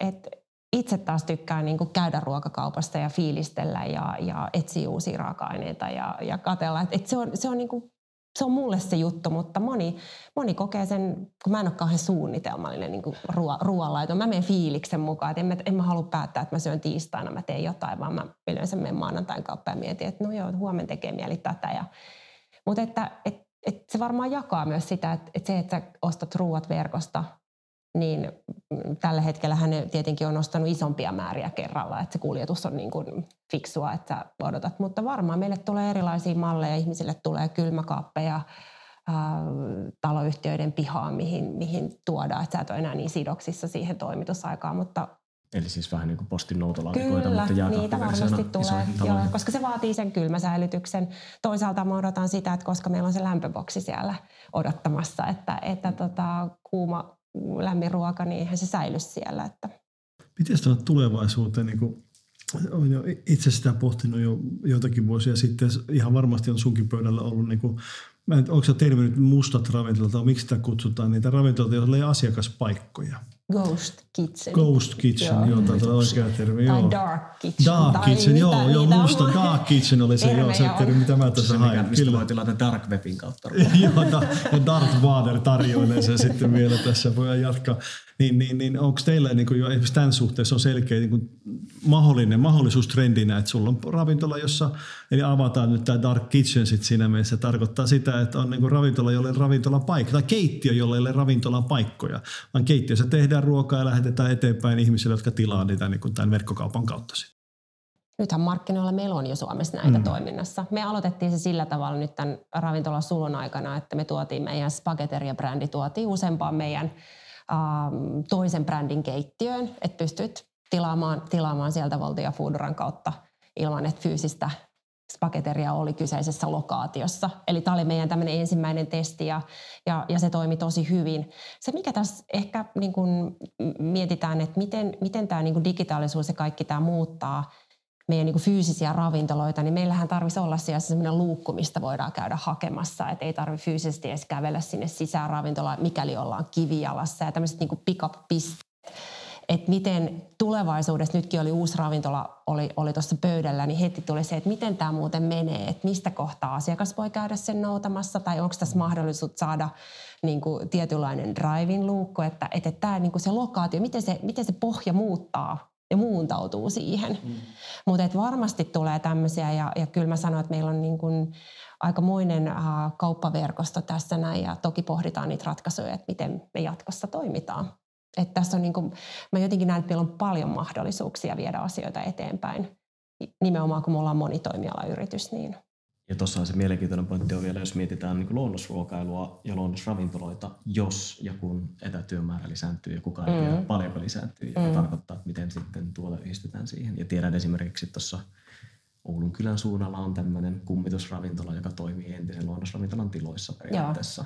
et itse taas tykkään niin kuin käydä ruokakaupasta ja fiilistellä ja, ja etsiä uusia raaka-aineita ja, ja katella. Että et se on, se on niin kuin se on mulle se juttu, mutta moni, moni kokee sen, kun mä en ole kauhean suunnitelmallinen niin ruo- ruoanlaito. Mä menen fiiliksen mukaan, että en mä, en mä halua päättää, että mä syön tiistaina, mä teen jotain, vaan mä yleensä menen maanantain kauppaan ja mietin, että no joo, huomenna tekee mieli tätä. Ja, mutta että, että, että se varmaan jakaa myös sitä, että, että se, että sä ostat ruuat verkosta, niin tällä hetkellä hän tietenkin on ostanut isompia määriä kerralla, että se kuljetus on niin kuin fiksua, että odotat. Mutta varmaan meille tulee erilaisia malleja, ihmisille tulee kylmäkaappeja, taloyhtiöiden pihaa, mihin, mihin tuodaan, että sä et ole enää niin sidoksissa siihen toimitusaikaan, mutta Eli siis vähän niin kuin postin noutolaatikoita, Kyllä, mutta niitä varmasti tulee, joo, koska se vaatii sen kylmäsäilytyksen. Toisaalta mä odotan sitä, että koska meillä on se lämpöboksi siellä odottamassa, että, että tota, kuuma, lämmin ruoka, niin eihän se säily siellä. Että. Miten tuonne tulevaisuuteen, niin kuin, olen jo itse sitä pohtinut jo joitakin vuosia sitten, ihan varmasti on sunkin pöydällä ollut, niin kuin, mä en, onko se termi nyt mustat ravintolat, tai miksi sitä kutsutaan, niitä ravintoloita, joilla ei asiakaspaikkoja. Ghost Kitchen. Ghost Kitchen, joo, joo taitaa oikea termi. Tai joo. Dark Kitchen. Dark tai Kitchen, mitä joo, joo, on. musta Dark Kitchen oli se, joo, se Termejä termi, on. mitä mä tässä Se, hain. mikä, mistä voi tilata Dark Webin kautta. Joo, da, ja Darth Vader tarjoilee sen sitten vielä tässä, voidaan jatkaa. Niin, niin, niin onko teillä niin kuin jo esimerkiksi tämän suhteessa on selkeä niin kuin mahdollinen mahdollisuus trendinä, että sulla on ravintola, jossa, eli avataan nyt tämä Dark Kitchen sitten siinä mielessä, tarkoittaa sitä, että on niin kuin ravintola, jolle ravintola paikka, tai keittiö, jolle ei ole ravintolan paikkoja, vaan keittiössä tehdään ruokaa ja lähetetään eteenpäin ihmisille, jotka tilaa niitä niin kuin tämän verkkokaupan kautta sitten. Nythän markkinoilla meillä on jo Suomessa näitä mm. toiminnassa. Me aloitettiin se sillä tavalla nyt tämän ravintolan sulun aikana, että me tuotiin meidän Spageteria-brändi, tuotiin useampaan meidän ähm, toisen brändin keittiöön, että pystyt tilaamaan, tilaamaan sieltä Voltia Fooduran kautta ilman, että fyysistä spageteria oli kyseisessä lokaatiossa. Eli tämä oli meidän tämmöinen ensimmäinen testi ja, ja, ja se toimi tosi hyvin. Se, mikä tässä ehkä niin kun mietitään, että miten, miten tämä niin kun digitaalisuus ja kaikki tämä muuttaa meidän niin fyysisiä ravintoloita, niin meillähän tarvitsisi olla siellä sellainen luukku, mistä voidaan käydä hakemassa. Että ei tarvitse fyysisesti edes kävellä sinne sisään ravintolaan, mikäli ollaan kivijalassa ja tämmöiset niin pick-up-pisteet että miten tulevaisuudessa, nytkin oli uusi ravintola, oli, oli tuossa pöydällä, niin heti tuli se, että miten tämä muuten menee, että mistä kohtaa asiakas voi käydä sen noutamassa, tai onko tässä mahdollisuus saada niin kuin, tietynlainen driving luukko, että, että tämä niin kuin se lokaatio, miten se, miten se pohja muuttaa ja muuntautuu siihen. Mm. Mutta varmasti tulee tämmöisiä, ja, ja kyllä mä sanoin, että meillä on niin kuin aikamoinen äh, kauppaverkosto tässä näin, ja toki pohditaan niitä ratkaisuja, että miten me jatkossa toimitaan. Että tässä on niin kuin, mä jotenkin näen, että meillä on paljon mahdollisuuksia viedä asioita eteenpäin. Nimenomaan kun me ollaan monitoimialayritys, niin Ja tuossa on se mielenkiintoinen pointti on vielä, jos mietitään niin luonnosruokailua ja luonnosravintoloita, jos ja kun etätyömäärä lisääntyy ja kukaan ei Mm. tiedä paljonko lisääntyy, joka Mm. tarkoittaa, että miten sitten tuolla yhdistetään siihen. Ja tiedän esimerkiksi tuossa Oulun kylän suunnalla on tämmöinen kummitusravintola, joka toimii entisen luonnosravintolan tiloissa periaatteessa.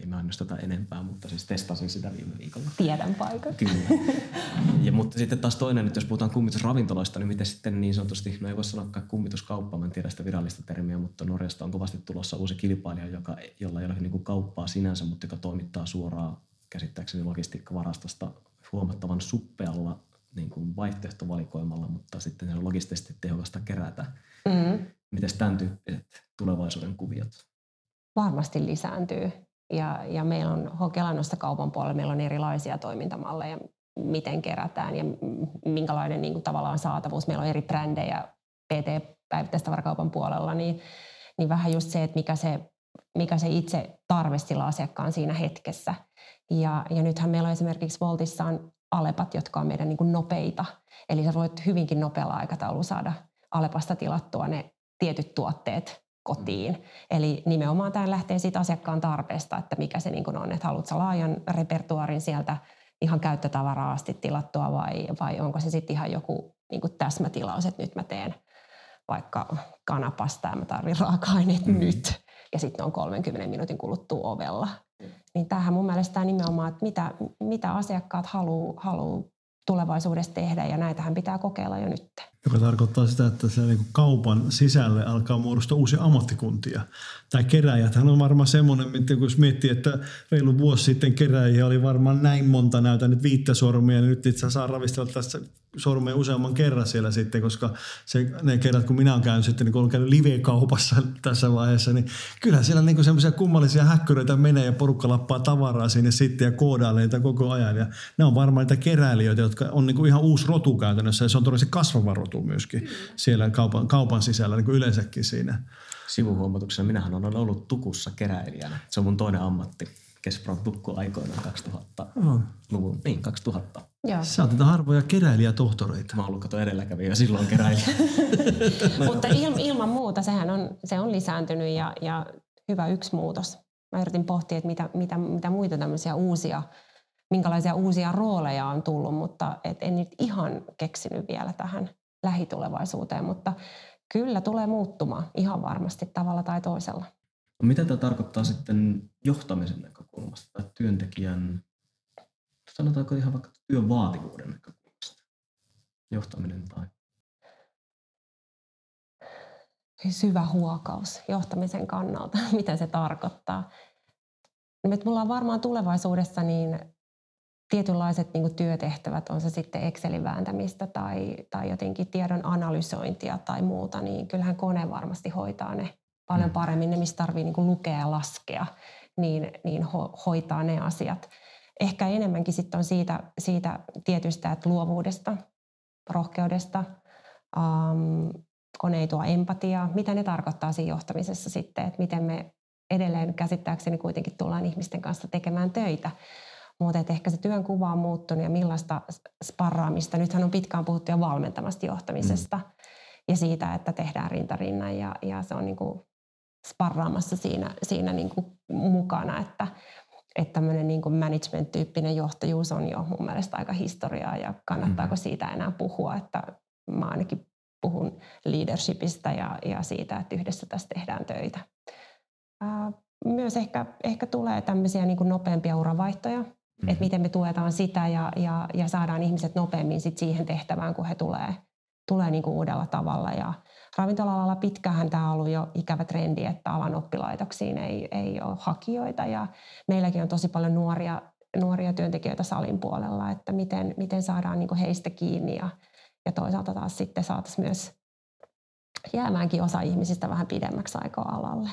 Ei mainosteta enempää, mutta siis testasin sitä viime viikolla. tiedän paikan. Kyllä. Ja, mutta sitten taas toinen, että jos puhutaan kummitusravintoloista, niin miten sitten niin sanotusti, no ei voi sanoa kummituskauppa, mä en tiedä sitä virallista termiä, mutta Norjasta on kovasti tulossa uusi kilpailija, joka, jolla ei ole niin kuin kauppaa sinänsä, mutta joka toimittaa suoraan käsittääkseni logistiikkavarastosta huomattavan suppealla niin kuin vaihtoehtovalikoimalla, mutta sitten se on logistisesti tehokasta kerätä. Mm. Miten tämän tyyppiset tulevaisuuden kuviot? Varmasti lisääntyy. Ja, ja meillä on Hokelanossa kaupan puolella meillä on erilaisia toimintamalleja, miten kerätään ja minkälainen niin kuin, tavallaan saatavuus. Meillä on eri brändejä PT päivittäistavarakaupan puolella, niin, niin vähän just se, että mikä se, mikä se itse tarve sillä asiakkaan siinä hetkessä. Ja, ja nythän meillä on esimerkiksi Voltissa on Alepat, jotka on meidän niin kuin nopeita. Eli sä voit hyvinkin nopealla aikataululla saada Alepasta tilattua ne tietyt tuotteet kotiin. Eli nimenomaan tämä lähtee siitä asiakkaan tarpeesta, että mikä se niin on, että haluatko laajan repertuaarin sieltä ihan käyttötavaraa asti tilattua vai, vai onko se sitten ihan joku niin kuin täsmätilaus, että nyt mä teen vaikka kanapasta ja mä tarvitsen raaka-aineet mm. nyt ja sitten on 30 minuutin kuluttua ovella. Mm. Niin tämähän mun mielestä nimenomaan, että mitä, mitä asiakkaat haluaa haluu tulevaisuudessa tehdä ja näitähän pitää kokeilla jo nyt. Joka tarkoittaa sitä, että se niin kaupan sisälle alkaa muodostua uusia ammattikuntia. Tai keräjäthän on varmaan semmoinen, että kun miettii, että reilu vuosi sitten keräjiä oli varmaan näin monta, näytä nyt viittä sormia, niin nyt itse saa ravistella tästä sormea useamman kerran siellä sitten, koska se, ne kerrat, kun minä olen käynyt sitten, niin kun olen käynyt live-kaupassa tässä vaiheessa, niin kyllä siellä niin semmoisia kummallisia häkköreitä menee ja porukka lappaa tavaraa sinne sitten ja koodailee koko ajan. Ja ne on varmaan niitä keräilijöitä, jotka on niin ihan uusi rotu käytännössä ja se on todella kasvava rotu myöskin mm. siellä kaupan, kaupan sisällä niin kuin yleensäkin siinä. Sivuhuomautuksena, minähän olen ollut tukussa keräilijänä. Se on mun toinen ammatti. Kespron tukku aikoinaan 2000-luvun. Niin, 2000. Joo. Sä oot harvoja keräilijätohtoreita. Mä oon ollut kato edelläkävijä silloin keräilijä. Mutta il, ilman muuta sehän on, se on lisääntynyt ja, ja hyvä yksi muutos. Mä yritin pohtia, että mitä, mitä, mitä muita tämmöisiä uusia, minkälaisia uusia rooleja on tullut, mutta et en nyt ihan keksinyt vielä tähän lähitulevaisuuteen, mutta kyllä tulee muuttumaan ihan varmasti tavalla tai toisella. No mitä tämä tarkoittaa sitten johtamisen näkökulmasta tai työntekijän, sanotaanko ihan vaikka työn vaativuuden näkökulmasta, johtaminen tai? Syvä huokaus johtamisen kannalta, mitä se tarkoittaa. Nyt mulla on varmaan tulevaisuudessa niin tietynlaiset niin työtehtävät, on se sitten Excelin vääntämistä tai, tai jotenkin tiedon analysointia tai muuta, niin kyllähän kone varmasti hoitaa ne paljon mm. paremmin. Ne, mistä tarvii niin lukea ja laskea, niin, niin ho, hoitaa ne asiat. Ehkä enemmänkin sitten on siitä, siitä tietystä, että luovuudesta, rohkeudesta, um, kone ei tuo empatiaa. Mitä ne tarkoittaa siinä johtamisessa sitten, että miten me edelleen käsittääkseni kuitenkin tullaan ihmisten kanssa tekemään töitä. Mutta ehkä se työn kuva on muuttunut ja millaista sparraamista. Nythän on pitkään puhuttu jo valmentamasta johtamisesta mm. ja siitä, että tehdään rintarinnan ja, ja se on niin kuin sparraamassa siinä, siinä niin kuin mukana, että, että tämmöinen niin kuin management-tyyppinen johtajuus on jo mun mielestä aika historiaa ja kannattaako mm-hmm. siitä enää puhua, että mä ainakin puhun leadershipista ja, ja siitä, että yhdessä tässä tehdään töitä. Ää, myös ehkä, ehkä tulee tämmöisiä niin kuin nopeampia uravaihtoja, mm-hmm. että miten me tuetaan sitä ja, ja, ja saadaan ihmiset nopeammin sit siihen tehtävään, kun he tulee, tulee niin kuin uudella tavalla. Ja ravintola-alalla pitkään tämä on ollut jo ikävä trendi, että alan oppilaitoksiin ei, ei ole hakijoita ja meilläkin on tosi paljon nuoria, nuoria työntekijöitä salin puolella, että miten, miten saadaan niin heistä kiinni ja, ja toisaalta taas sitten saataisiin myös jäämäänkin osa ihmisistä vähän pidemmäksi aikaa alalle.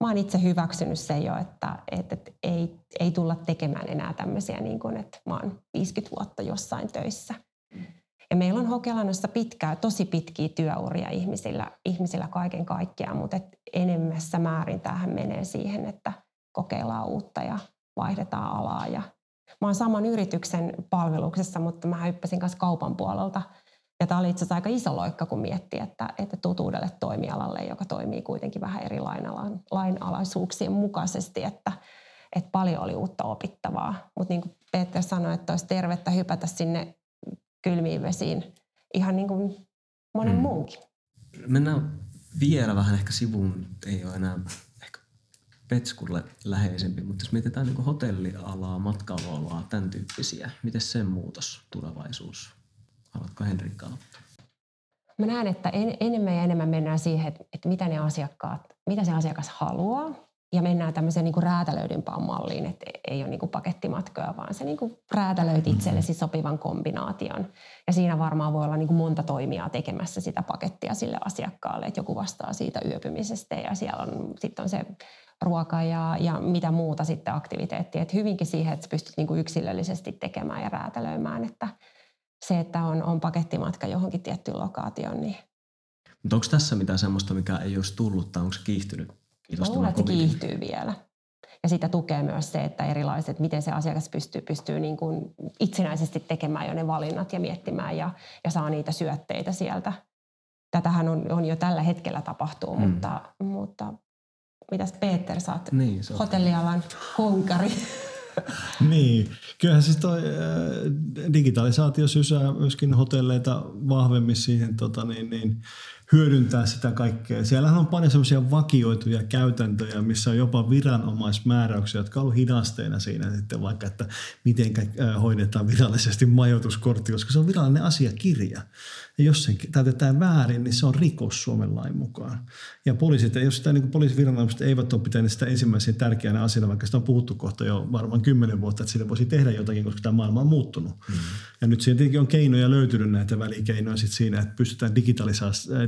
Mä oon itse hyväksynyt se jo, että, että, että ei, ei tulla tekemään enää tämmöisiä, niin kuin, että mä oon 50 vuotta jossain töissä – ja meillä on Hokelannossa pitkää, tosi pitkiä työuria ihmisillä, ihmisillä kaiken kaikkiaan, mutta et enemmässä määrin tähän menee siihen, että kokeillaan uutta ja vaihdetaan alaa. Ja mä oon saman yrityksen palveluksessa, mutta mä hyppäsin kanssa kaupan puolelta. Ja tämä oli itse asiassa aika iso loikka, kun miettii, että, että tutuudelle toimialalle, joka toimii kuitenkin vähän eri lainalaisuuksien mukaisesti, että, että paljon oli uutta opittavaa. Mutta niin kuin Peter sanoi, että olisi tervettä hypätä sinne kylmiin vesiin ihan niin kuin monen mm. muunkin. Mennään vielä vähän ehkä sivuun, ei ole enää ehkä Petskulle läheisempi, mutta jos mietitään niin hotellialaa, matkailualaa, tämän tyyppisiä, miten sen muutos, tulevaisuus? Haluatko Henrikka aloittaa? Mä näen, että en, enemmän ja enemmän mennään siihen, että, että mitä ne asiakkaat, mitä se asiakas haluaa ja mennään tämmöiseen niin kuin räätälöidympään malliin, että ei ole niin kuin pakettimatkoja, vaan se niin kuin räätälöit mm-hmm. itsellesi sopivan kombinaation. Ja siinä varmaan voi olla niin kuin monta toimijaa tekemässä sitä pakettia sille asiakkaalle, että joku vastaa siitä yöpymisestä ja siellä on sitten on se ruoka ja, ja mitä muuta sitten aktiviteettia. Että hyvinkin siihen, että pystyt niin kuin yksilöllisesti tekemään ja räätälöimään, että se, että on, on pakettimatka johonkin tiettyyn lokaatioon, niin mutta onko tässä mitään semmoista, mikä ei olisi tullut tai onko se kiihtynyt Luulen, että se kiihtyy vielä. Ja sitä tukee myös se, että erilaiset, miten se asiakas pystyy, pystyy niin kuin itsenäisesti tekemään jo ne valinnat ja miettimään ja, ja saa niitä syötteitä sieltä. Tätähän on, on jo tällä hetkellä tapahtuu, mm. mutta, mutta mitäs Peter, sä oot niin, hotellialan konkari. niin, kyllähän siis toi digitalisaatio sysää myöskin hotelleita vahvemmin siihen tota, niin, niin, hyödyntää sitä kaikkea. Siellähän on paljon semmoisia vakioituja käytäntöjä, missä on jopa viranomaismääräyksiä, jotka on ollut hidasteina siinä sitten vaikka, että miten hoidetaan virallisesti majoituskortti, koska se on virallinen asiakirja. Ja jos sen täytetään väärin, niin se on rikos Suomen lain mukaan. Ja poliisit, jos sitä niin poliisiviranomaiset eivät ole pitäneet sitä ensimmäisenä tärkeänä asiana, vaikka sitä on puhuttu kohta jo varmaan kymmenen vuotta, että sille voisi tehdä jotakin, koska tämä maailma on muuttunut. Mm. Ja nyt siihen tietenkin on keinoja löytynyt näitä välikeinoja sit siinä, että pystytään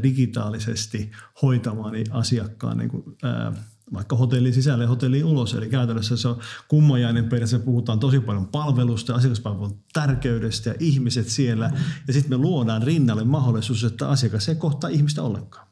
digitaalisesti hoitamaan niin asiakkaan niin kuin, ää, vaikka hotellin sisälle ja hotellin ulos. Eli käytännössä se on kummajainen periaatteessa. Puhutaan tosi paljon palvelusta, asiakaspalvelun tärkeydestä ja ihmiset siellä. Ja sitten me luodaan rinnalle mahdollisuus, että asiakas ei kohtaa ihmistä ollenkaan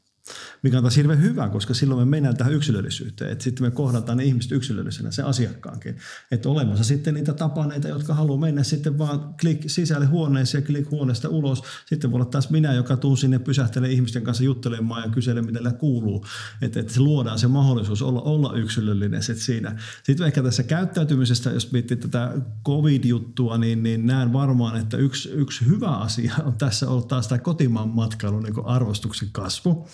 mikä on taas hirveän hyvä, koska silloin me mennään tähän yksilöllisyyteen. Että sitten me kohdataan ne ihmiset yksilöllisenä, se asiakkaankin. Että olemassa sitten niitä tapaneita, jotka haluaa mennä sitten vaan klik sisälle huoneeseen ja klik huoneesta ulos. Sitten voi olla taas minä, joka tuun sinne pysähtelee ihmisten kanssa juttelemaan ja kyselee, mitä kuuluu. Että, se luodaan se mahdollisuus olla, olla yksilöllinen sit siinä. Sitten ehkä tässä käyttäytymisestä, jos miettii tätä covid-juttua, niin, niin näen varmaan, että yksi, yksi hyvä asia on tässä ollut taas tämä kotimaan matkailun niin arvostuksen kasvu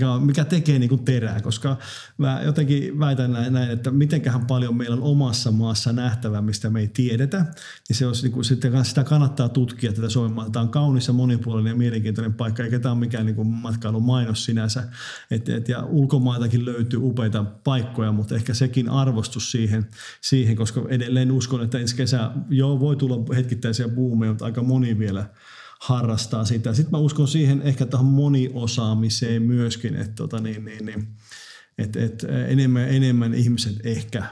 mikä, on, mikä tekee niin kuin terää, koska mä jotenkin väitän näin, että mitenköhän paljon meillä on omassa maassa nähtävää, mistä me ei tiedetä, niin se olisi niin kuin, sitten sitä kannattaa tutkia tätä Suomen maata. Tämä on kaunis ja monipuolinen ja mielenkiintoinen paikka, eikä tämä ole mikään niin kuin matkailumainos sinänsä. Et, et, ja ulkomaitakin löytyy upeita paikkoja, mutta ehkä sekin arvostus siihen, siihen koska edelleen uskon, että ensi kesä joo, voi tulla hetkittäisiä buumeja, mutta aika moni vielä – harrastaa sitä. Sitten mä uskon siihen ehkä tähän moniosaamiseen myöskin, että tota niin, niin, niin, et, et enemmän, enemmän ihmiset ehkä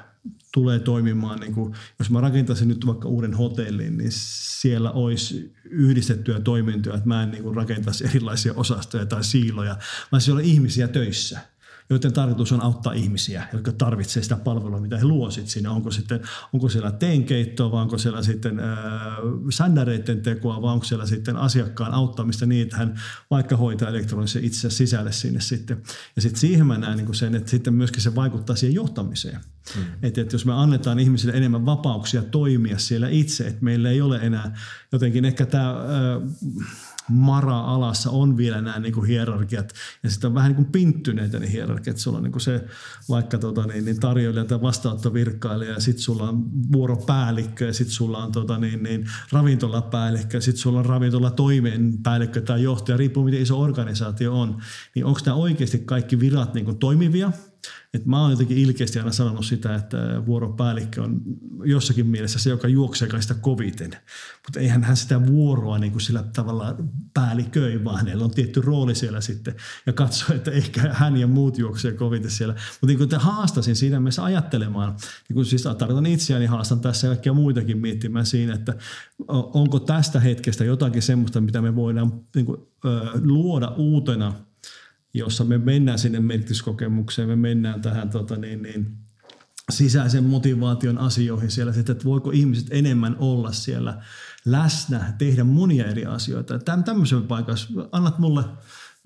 tulee toimimaan, niin kuin, jos mä rakentaisin nyt vaikka uuden hotellin, niin siellä olisi yhdistettyä toimintoja, että mä en niin kuin rakentaisi erilaisia osastoja tai siiloja, vaan siellä on ihmisiä töissä – joiden tarkoitus on auttaa ihmisiä, jotka tarvitsevat sitä palvelua, mitä he luosit siinä. Onko, sitten, onko siellä teenkeittoa vai onko siellä sitten äh, sändäreiden tekoa vai onko siellä sitten asiakkaan auttamista niin, että hän vaikka hoitaa elektronisen itse sisälle sinne sitten. Ja sitten siihen mä näen niin sen, että sitten myöskin se vaikuttaa siihen johtamiseen. Mm. Että, että jos me annetaan ihmisille enemmän vapauksia toimia siellä itse, että meillä ei ole enää jotenkin ehkä tämä... Äh, mara-alassa on vielä nämä niin kuin hierarkiat ja sitten on vähän niin kuin pinttyneitä ne hierarkiat. Sulla on niin kuin se vaikka tota, niin, niin tarjoilija tai vastaanottovirkailija ja sitten sulla on vuoropäällikkö ja sitten sulla on tota, niin, niin, ravintolapäällikkö ja sitten sulla on ravintola päällikkö tai johtaja, riippuu miten iso organisaatio on. Niin onko tämä oikeasti kaikki virat niin kuin toimivia – et mä oon jotenkin ilkeästi aina sanonut sitä, että vuoropäällikkö on jossakin mielessä se, joka juoksee kaikista koviten. Mutta eihän hän sitä vuoroa niin kuin sillä tavalla päälliköi, vaan hänellä on tietty rooli siellä sitten. Ja katsoo, että ehkä hän ja muut juoksee koviten siellä. Mutta niin kuin haastasin siinä mielessä ajattelemaan, niin kuin siis tarkoitan itseäni, haastan tässä ja kaikkia muitakin miettimään siinä, että onko tästä hetkestä jotakin semmoista, mitä me voidaan niin kuin, luoda uutena – jossa me mennään sinne merkityskokemukseen, me mennään tähän tota niin, niin, sisäisen motivaation asioihin siellä, että voiko ihmiset enemmän olla siellä läsnä, tehdä monia eri asioita. Täm, tämmöisen paikassa, annat mulle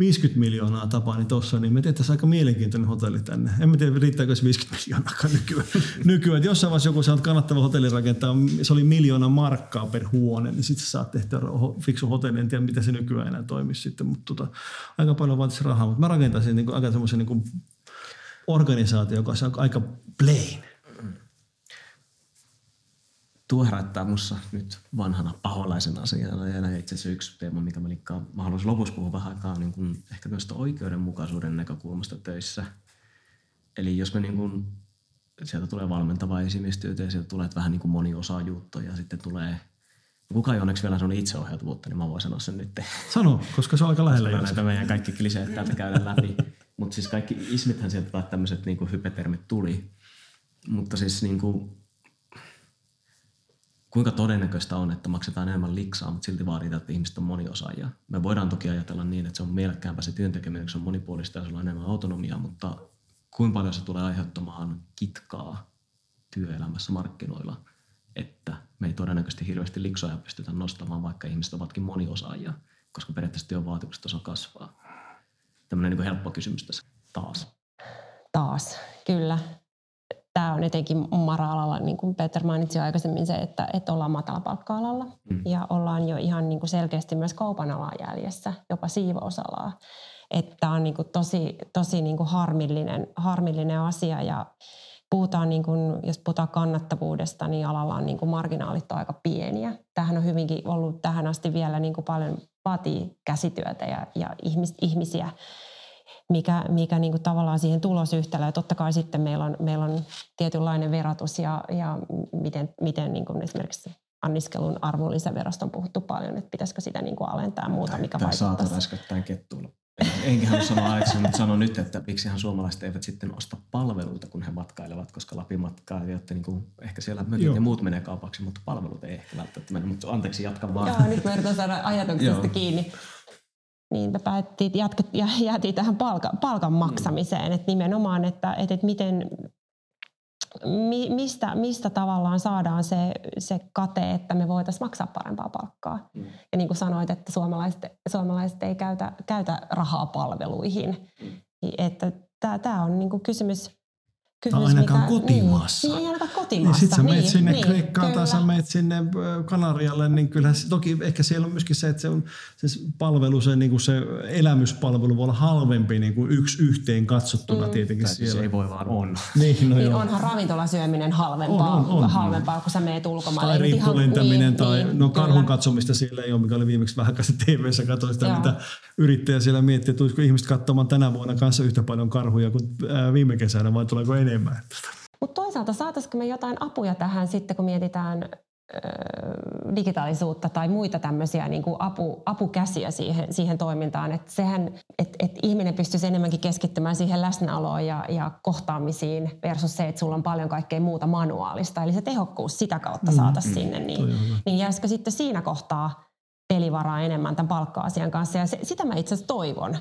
50 miljoonaa Tapani tuossa, niin me tehtäisiin aika mielenkiintoinen hotelli tänne. En mä tiedä, riittääkö se 50 miljoonaa nykyään. nykyään. Että jossain vaiheessa joku saa kannattava hotelli rakentaa, se oli miljoona markkaa per huone, niin sitten saat tehdä fiksu hotelli. En tiedä, miten se nykyään enää toimisi sitten, mutta tota, aika paljon vaatisi rahaa. Mutta mä rakentaisin niin kuin, aika semmoisen niin organisaatio, joka on aika plain tuo herättää mussa nyt vanhana paholaisen asiana. Ja itse asiassa yksi teema, mikä mä, liikkaan, mä haluaisin lopussa puhua vähän aikaa niin kuin ehkä myös oikeudenmukaisuuden näkökulmasta töissä. Eli jos me niin kuin, sieltä tulee valmentavaa esimiestyötä ja sieltä tulee vähän niin kuin moniosaajuutta ja sitten tulee Kuka ei onneksi vielä sellainen itseohjautuvuutta, niin mä voin sanoa sen nyt. Sano, koska se on aika lähellä. Koska näitä meidän kaikki kliseet täältä käydä läpi. Mutta siis kaikki ismithän sieltä tämmöiset niin hypetermit tuli. Mutta siis niin kuin, kuinka todennäköistä on, että maksetaan enemmän liksaa, mutta silti vaaditaan, että ihmiset on moniosaajia. Me voidaan toki ajatella niin, että se on mielekkäämpää se työntekeminen, se on monipuolista ja sulla on enemmän autonomiaa, mutta kuinka paljon se tulee aiheuttamaan kitkaa työelämässä markkinoilla, että me ei todennäköisesti hirveästi liksoja pystytä nostamaan, vaikka ihmiset ovatkin moniosaajia, koska periaatteessa työn vaatimukset osa kasvaa. Tämmöinen niin helppo kysymys tässä taas. Taas, kyllä tämä on etenkin mara-alalla, niin kuin Peter mainitsi aikaisemmin se, että, että ollaan matalapalkka-alalla mm. ja ollaan jo ihan niin kuin selkeästi myös kaupan alaa jäljessä, jopa siivousalaa. että on niin kuin tosi, tosi niin kuin harmillinen, harmillinen asia ja puhutaan, niin kuin, jos puhutaan kannattavuudesta, niin alalla on niin kuin marginaalit on aika pieniä. Tähän on hyvinkin ollut tähän asti vielä niin kuin paljon vaatii käsityötä ja, ja ihmis, ihmisiä, mikä, mikä niin kuin tavallaan siihen tulosyhtälöön. Totta kai sitten meillä on, meillä on tietynlainen verotus ja, ja miten, miten niin kuin esimerkiksi anniskelun arvonlisäverosta on puhuttu paljon, että pitäisikö sitä niin kuin alentaa muuta, mikä Tämä vaikuttaisi. saatu äskettäin kettuilla. Enkä halua sanoa aikaisemmin, mutta sanon nyt, että miksihän suomalaiset eivät sitten osta palveluita, kun he matkailevat, koska Lapin jotta niin kuin, ehkä siellä mökit Joo. ja muut menee kaupaksi, mutta palvelut ei ehkä välttämättä mene. Mutta anteeksi, jatkan vaan. Joo, nyt mä yritän saada ajatuksesta kiinni. Niin me päättiin, jatket, ja jäätiin tähän palka, palkan maksamiseen, että nimenomaan, että, että, että miten, mi, mistä, mistä tavallaan saadaan se, se kate, että me voitaisiin maksaa parempaa palkkaa. Mm. Ja niin kuin sanoit, että suomalaiset, suomalaiset ei käytä, käytä rahaa palveluihin. Että tämä on niin kuin kysymys, kysymys ainakaan kotimaassa. Niin, niin ainakaan Niin kotimaassa. sitten sä meet niin, sinne niin, Kreikkaan tai sä kyllä. meet sinne ö, Kanarialle, niin kyllähän se, toki ehkä siellä on myöskin se, että se, on, se palvelu, se, niin kuin se elämyspalvelu voi olla halvempi niin kuin yksi yhteen katsottuna mm. tietenkin Tai siellä. ei voi vaan on. Niin, no Niin joo. onhan ravintolasyöminen halvempaa, On, on, on. halvempaa kun sä meet ulkomaille. Tai riippulentäminen niin, tai niin, no karhun kyllä. katsomista siellä ei ole, mikä oli viimeksi vähän sitten TV-ssä, katsoin sitä, Joo. mitä yrittäjä siellä mietti, että tulisiko ihmiset katsomaan tänä vuonna kanssa yhtä paljon karhuja kuin ää, viime kesänä vai tuleeko enemmän. Mutta toisaalta saataisiko me jotain apuja tähän sitten, kun mietitään ö, digitaalisuutta tai muita tämmöisiä niin kuin apu, apukäsiä siihen, siihen toimintaan. Että sehän, että et ihminen pystyisi enemmänkin keskittymään siihen läsnäoloon ja, ja kohtaamisiin versus se, että sulla on paljon kaikkea muuta manuaalista. Eli se tehokkuus sitä kautta saataisiin sinne. toi Niin, niin jäisikö sitten siinä kohtaa pelivaraa enemmän tämän palkka-asian kanssa. Ja se, sitä mä itse asiassa toivon,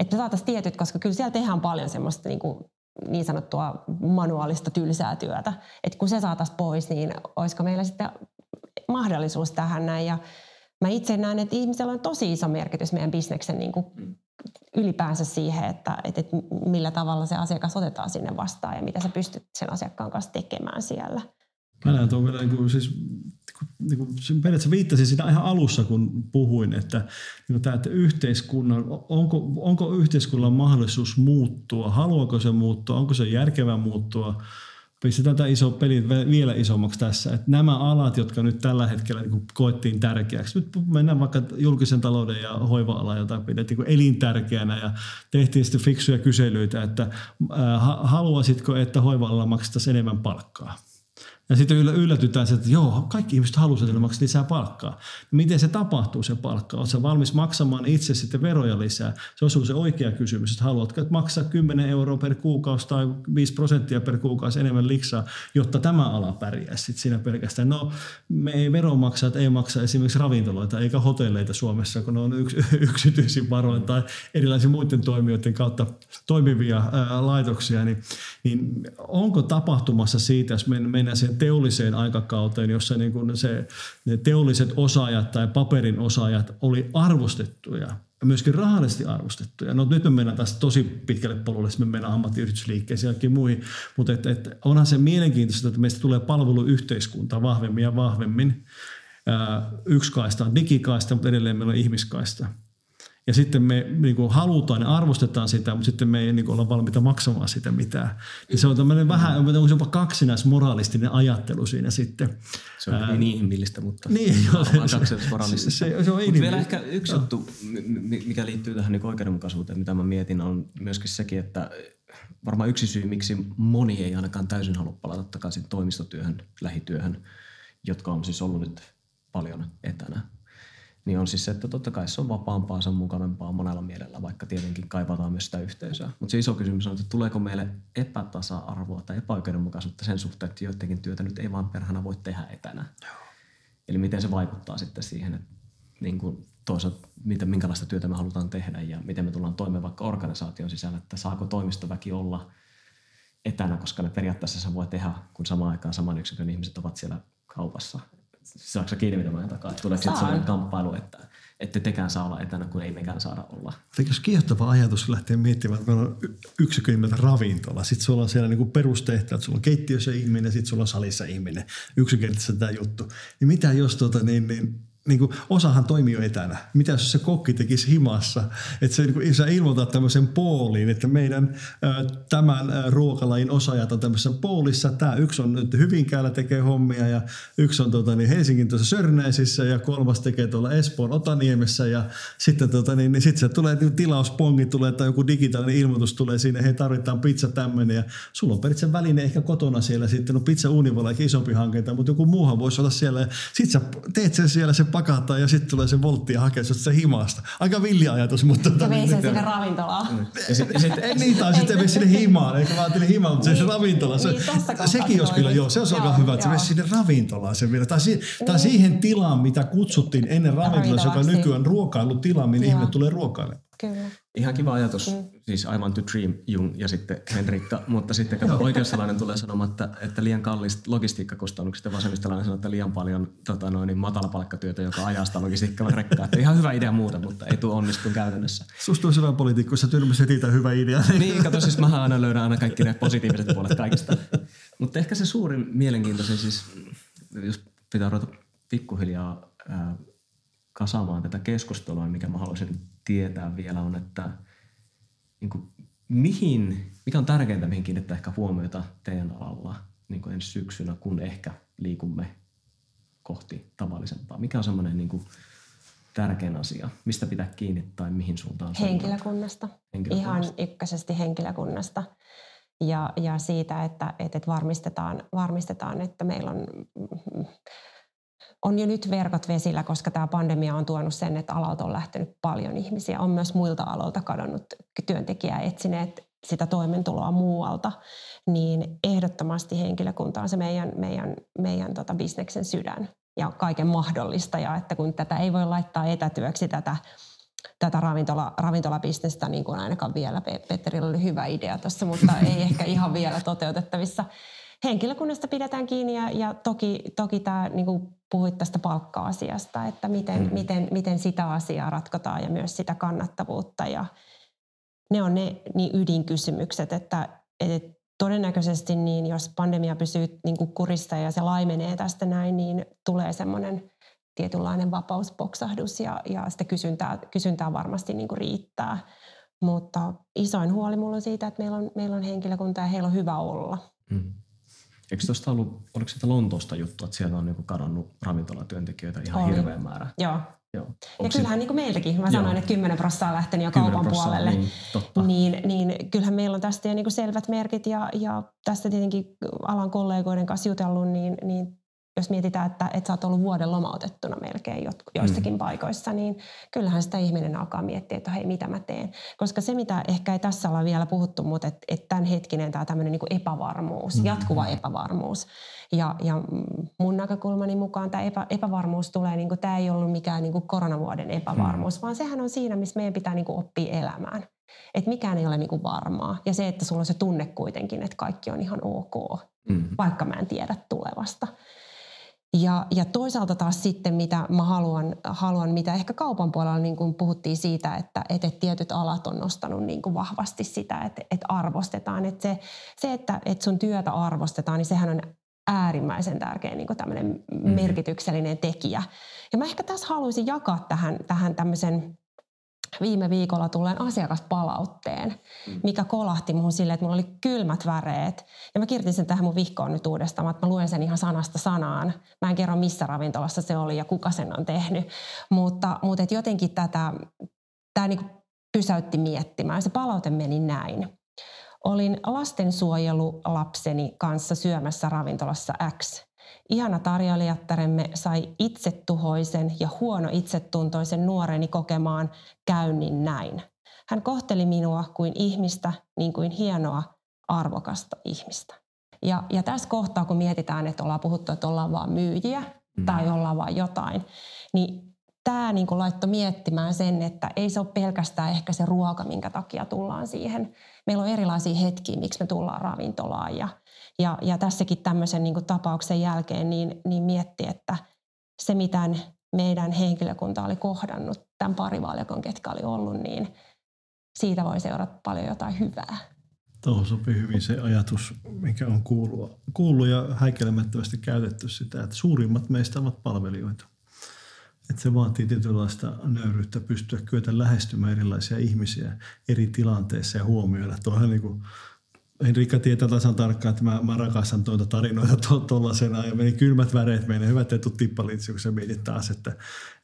että me saataisiin tietyt, koska kyllä siellä tehdään paljon semmoista niin, kuin niin sanottua manuaalista tylsää työtä. Että kun se saataisiin pois, niin olisiko meillä sitten mahdollisuus tähän näin. Ja mä itse näen, että ihmisellä on tosi iso merkitys meidän bisneksen niin kuin ylipäänsä siihen, että, että, että millä tavalla se asiakas otetaan sinne vastaan ja mitä sä pystyt sen asiakkaan kanssa tekemään siellä. Mä näen tuon vielä, niin kuin, siis, niin kuin, periaatteessa viittasin sitä ihan alussa, kun puhuin, että, niin tämä, että yhteiskunnan, onko, onko yhteiskunnalla mahdollisuus muuttua, haluaako se muuttua, onko se järkevää muuttua, pistetään tämä iso peli vielä isommaksi tässä, että nämä alat, jotka nyt tällä hetkellä niin koettiin tärkeäksi, nyt mennään vaikka julkisen talouden ja hoiva-ala, jota pidettiin niin elintärkeänä ja tehtiin sitten fiksuja kyselyitä, että ää, ha- haluaisitko, että hoiva-alalla maksettaisiin enemmän palkkaa. Ja sitten yllä- yllätytään, että joo, kaikki ihmiset haluaisivat, että maksaa lisää palkkaa. Miten se tapahtuu se palkka? Oletko valmis maksamaan itse sitten veroja lisää? Se on se oikea kysymys, että haluatko maksaa 10 euroa per kuukausi tai 5 prosenttia per kuukausi enemmän liksaa, jotta tämä ala pärjäisi sitten siinä pelkästään. No me ei veronmaksajat ei maksa esimerkiksi ravintoloita eikä hotelleita Suomessa, kun ne on yks, yksityisin varoin tai erilaisien muiden toimijoiden kautta toimivia ää, laitoksia, niin, niin onko tapahtumassa siitä, jos men- mennään siihen teolliseen aikakauteen, jossa niin kuin se, ne teolliset osaajat tai paperin osaajat oli arvostettuja ja myöskin rahallisesti arvostettuja. No nyt me mennään taas tosi pitkälle polulle, me mennään ammattiyhdistysliikkeeseen ja muihin, mutta et, et onhan se mielenkiintoista, että meistä tulee palveluyhteiskunta vahvemmin ja vahvemmin. Yksi kaista on digikaista, mutta edelleen meillä on ihmiskaista. Ja sitten me niin kuin halutaan ja arvostetaan sitä, mutta sitten me ei niin kuin olla valmiita maksamaan sitä mitään. Ja se on tämmöinen vähän, on jopa kaksinaismoralistinen ajattelu siinä sitten. Se on hyvin inhimillistä, mutta Niin, joo, se- se- kaksinaismoralistista. se- se on Mut inhimillistä. vielä ehkä yksi juttu, mi- mikä liittyy tähän niin oikeudenmukaisuuteen, mitä mä mietin, on myöskin sekin, että varmaan yksi syy, miksi moni ei ainakaan täysin halua palata takaisin toimistotyöhön, lähityöhön, jotka on siis ollut nyt paljon etänä, niin on siis se, että totta kai se on vapaampaa, se on mukavampaa monella mielellä, vaikka tietenkin kaivataan myös sitä yhteisöä. Mutta se iso kysymys on, että tuleeko meille epätasa-arvoa tai epäoikeudenmukaisuutta sen suhteen, että joidenkin työtä nyt ei vaan perhana voi tehdä etänä. Eli miten se vaikuttaa sitten siihen, että niin kuin toisaalta miten, minkälaista työtä me halutaan tehdä ja miten me tullaan toimeen vaikka organisaation sisällä, että saako toimistoväki olla etänä, koska ne periaatteessa se voi tehdä, kun samaan aikaan saman yksikön ihmiset ovat siellä kaupassa. Saako sä kiinni mitä mä ajan takaa? Että Tuleeko sitten sellainen kamppailu, että ette tekään saa olla etänä, kun ei mekään saada olla? Eikö jos kiehtova ajatus lähtee miettimään, että meillä on yksikö nimeltä ravintola. Sitten sulla on siellä niinku perustehtävät, sulla on keittiössä ihminen, sitten sulla on salissa ihminen. Yksinkertaisesti tämä juttu. Niin mitä jos tota, niin, niin, niin kuin, osahan toimii jo etänä. Mitä jos se kokki tekisi himassa? Että se, niin kuin, sä ilmoitat tämmöisen pooliin, että meidän tämän ruokalajin osaajat on tämmöisessä poolissa. Tämä yksi on nyt Hyvinkäällä tekee hommia ja yksi on tota, niin Helsingin tuossa Sörnäisissä ja kolmas tekee tuolla Espoon Otaniemessä ja sitten tota, niin, niin sit se tulee niin tilauspongi tulee tai joku digitaalinen ilmoitus tulee sinne, hei tarvitaan pizza tämmöinen ja sulla on periaatteessa väline ehkä kotona siellä sitten, no pizza univolla isompi hankinta, mutta joku muuhan voisi olla siellä ja sit sä teet sen siellä, se pakataan ja sitten tulee se voltti ja hakee se himasta. Aika villi ajatus, mutta... Ja vei sen sinne ravintolaan. Ja sit, sit, ei niin, tai sitten vei sinne himaan, eikä vaan ajattelin himaan, mutta niin, se ravintola. Se, niin, sekin olisi kyllä, joo, se olisi aika hyvä, että se vei sinne ravintolaan sen vielä. Tai, si, tai niin. siihen tilaan, mitä kutsuttiin ennen ravintolassa, joka nykyään ruokailutila, minne ihminen tulee ruokailemaan. Kyllä. Ihan kiva ajatus, mm. siis aivan to dream Jung ja sitten Henrikka, mutta sitten kato, oikeussalainen tulee sanomaan, että, että liian kallis logistiikkakustannukset ja vasemmistolainen sanoo, että liian paljon tota noin, niin matalapalkkatyötä, joka ajaa sitä logistiikkaa rekkaa. Että ihan hyvä idea muuten, mutta ei tule onnistu käytännössä. Susta on hyvä poliitikko, sä tyrmäsi heti hyvä idea. niin, kato, siis mä aina löydän aina kaikki ne positiiviset puolet kaikista. mutta ehkä se suurin mielenkiintoisen siis, jos pitää ruveta pikkuhiljaa ää, kasaamaan tätä keskustelua, mikä mä haluaisin tietää vielä on, että niin kuin, mihin, mikä on tärkeintä, mihin kiinnittää ehkä huomiota teidän alalla niin kuin ensi syksynä, kun ehkä liikumme kohti tavallisempaa? Mikä on semmoinen niin kuin, tärkein asia? Mistä pitää kiinni tai mihin suuntaan? Henkilökunnasta. Henkilökunnasta. Ihan ykkösesti henkilökunnasta. Ja, ja siitä, että, että varmistetaan, varmistetaan, että meillä on on jo nyt verkot vesillä, koska tämä pandemia on tuonut sen, että alalta on lähtenyt paljon ihmisiä. On myös muilta aloilta kadonnut työntekijää etsineet sitä toimentuloa muualta, niin ehdottomasti henkilökunta on se meidän, meidän, meidän tota bisneksen sydän ja kaiken mahdollista. Ja että kun tätä ei voi laittaa etätyöksi tätä, tätä ravintola, ravintolabisnestä, niin kuin ainakaan vielä Petterillä oli hyvä idea tuossa, mutta ei ehkä ihan vielä toteutettavissa. Henkilökunnasta pidetään kiinni ja, ja toki, toki tämä niin kuin puhuit tästä palkka-asiasta, että miten, mm. miten, miten sitä asiaa ratkotaan ja myös sitä kannattavuutta. Ja ne on ne niin ydinkysymykset, että, että todennäköisesti niin, jos pandemia pysyy niin kuin kurissa ja se laimenee tästä näin, niin tulee semmoinen tietynlainen vapausboksahdus ja, ja sitä kysyntää, kysyntää varmasti niin kuin riittää. Mutta isoin huoli mulla on siitä, että meillä on, meillä on henkilökunta ja heillä on hyvä olla. Mm. Eikö tuosta ollut, oliko sitä Lontoosta juttu, että sieltä on niin kadonnut ravintolatyöntekijöitä ihan Oli. hirveä määrä? Joo. Joo. ja kyllähän niin kuin meiltäkin, mä sanoin, että 10 prosenttia on lähtenyt jo kaupan puolelle, niin, totta. niin, niin kyllähän meillä on tästä jo niin kuin selvät merkit ja, ja tästä tietenkin alan kollegoiden kanssa jutellut, niin, niin jos mietitään, että, että sä oot ollut vuoden lomautettuna melkein joissakin mm. paikoissa, niin kyllähän sitä ihminen alkaa miettiä, että hei, mitä mä teen. Koska se, mitä ehkä ei tässä olla vielä puhuttu, mutta että, että tämän hetkinen tämä tämmöinen niin epävarmuus, mm. jatkuva epävarmuus. Ja, ja mun näkökulmani mukaan tämä epä, epävarmuus tulee, niin kuin, tämä ei ollut mikään niin kuin koronavuoden epävarmuus, mm. vaan sehän on siinä, missä meidän pitää niin kuin oppia elämään. Että mikään ei ole niin kuin varmaa. Ja se, että sulla on se tunne kuitenkin, että kaikki on ihan ok, mm. vaikka mä en tiedä tulevasta. Ja, ja toisaalta taas sitten, mitä mä haluan, haluan mitä ehkä kaupan puolella niin kuin puhuttiin siitä, että, että tietyt alat on nostanut niin kuin vahvasti sitä, että, että arvostetaan. Että se, se että, että sun työtä arvostetaan, niin sehän on äärimmäisen tärkeä niin kuin tämmöinen mm. merkityksellinen tekijä. Ja mä ehkä tässä haluaisin jakaa tähän, tähän tämmöisen viime viikolla tulleen asiakaspalautteen, mm. mikä kolahti muhun silleen, että mulla oli kylmät väreet. Ja mä kirjoitin sen tähän mun vihkoon nyt uudestaan, että mä luen sen ihan sanasta sanaan. Mä en kerro missä ravintolassa se oli ja kuka sen on tehnyt. Mutta, mutta et jotenkin tätä, tämä niin pysäytti miettimään. Se palaute meni näin. Olin lastensuojelulapseni kanssa syömässä ravintolassa X – Ihana tarjoilijattaremme sai itsetuhoisen ja huono itsetuntoisen nuoreni kokemaan käynnin näin. Hän kohteli minua kuin ihmistä, niin kuin hienoa, arvokasta ihmistä. Ja, ja tässä kohtaa, kun mietitään, että ollaan puhuttu, että ollaan vaan myyjiä mm. tai ollaan vaan jotain, niin tämä niin laittoi miettimään sen, että ei se ole pelkästään ehkä se ruoka, minkä takia tullaan siihen. Meillä on erilaisia hetkiä, miksi me tullaan ravintolaan ja, ja, ja tässäkin tämmöisen niin tapauksen jälkeen niin, niin mietti, että se mitä meidän henkilökunta oli kohdannut tämän parivaljakon, ketkä oli ollut, niin siitä voi seurata paljon jotain hyvää. Tuohon sopii hyvin se ajatus, mikä on kuullut, kuullut ja häikelemättömästi käytetty sitä, että suurimmat meistä ovat palvelijoita. Että se vaatii tietynlaista nöyryyttä pystyä kyetä lähestymään erilaisia ihmisiä eri tilanteissa ja huomioida. Tuohan niin kuin Henrikka tietää tasan tarkkaan, että mä, mä rakastan tuota tarinoita tuollaisena ja meni kylmät väreet meille. Hyvä, että ei tule tippaliitsi, kun sä mietit taas, että,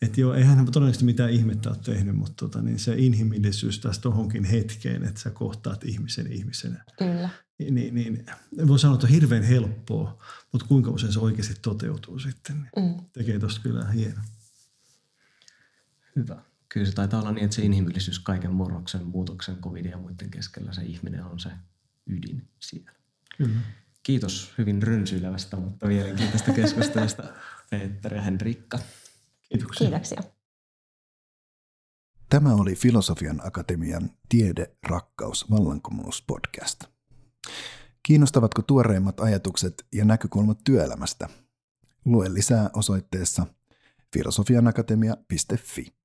että joo, eihän hän todennäköisesti mitään ihmettä ole tehnyt, mutta tota, niin se inhimillisyys tässä tohonkin hetkeen, että sä kohtaat ihmisen ihmisenä. Kyllä. Niin, niin voi sanoa, että on hirveän helppoa, mutta kuinka usein se oikeasti toteutuu sitten, niin mm. tekee tuosta kyllä hieno. Hyvä. Kyllä se taitaa olla niin, että se inhimillisyys kaiken murroksen, muutoksen, covid ja muiden keskellä se ihminen on se ydin siellä. Kyllä. Kiitos hyvin rönsyilevästä, mutta mielenkiintoista keskustelusta Peter ja Henrikka. Kiitoksia. Kiitoksia. Tämä oli Filosofian Akatemian Tiede, rakkaus, vallankumous podcast. Kiinnostavatko tuoreimmat ajatukset ja näkökulmat työelämästä? Lue lisää osoitteessa filosofianakatemia.fi.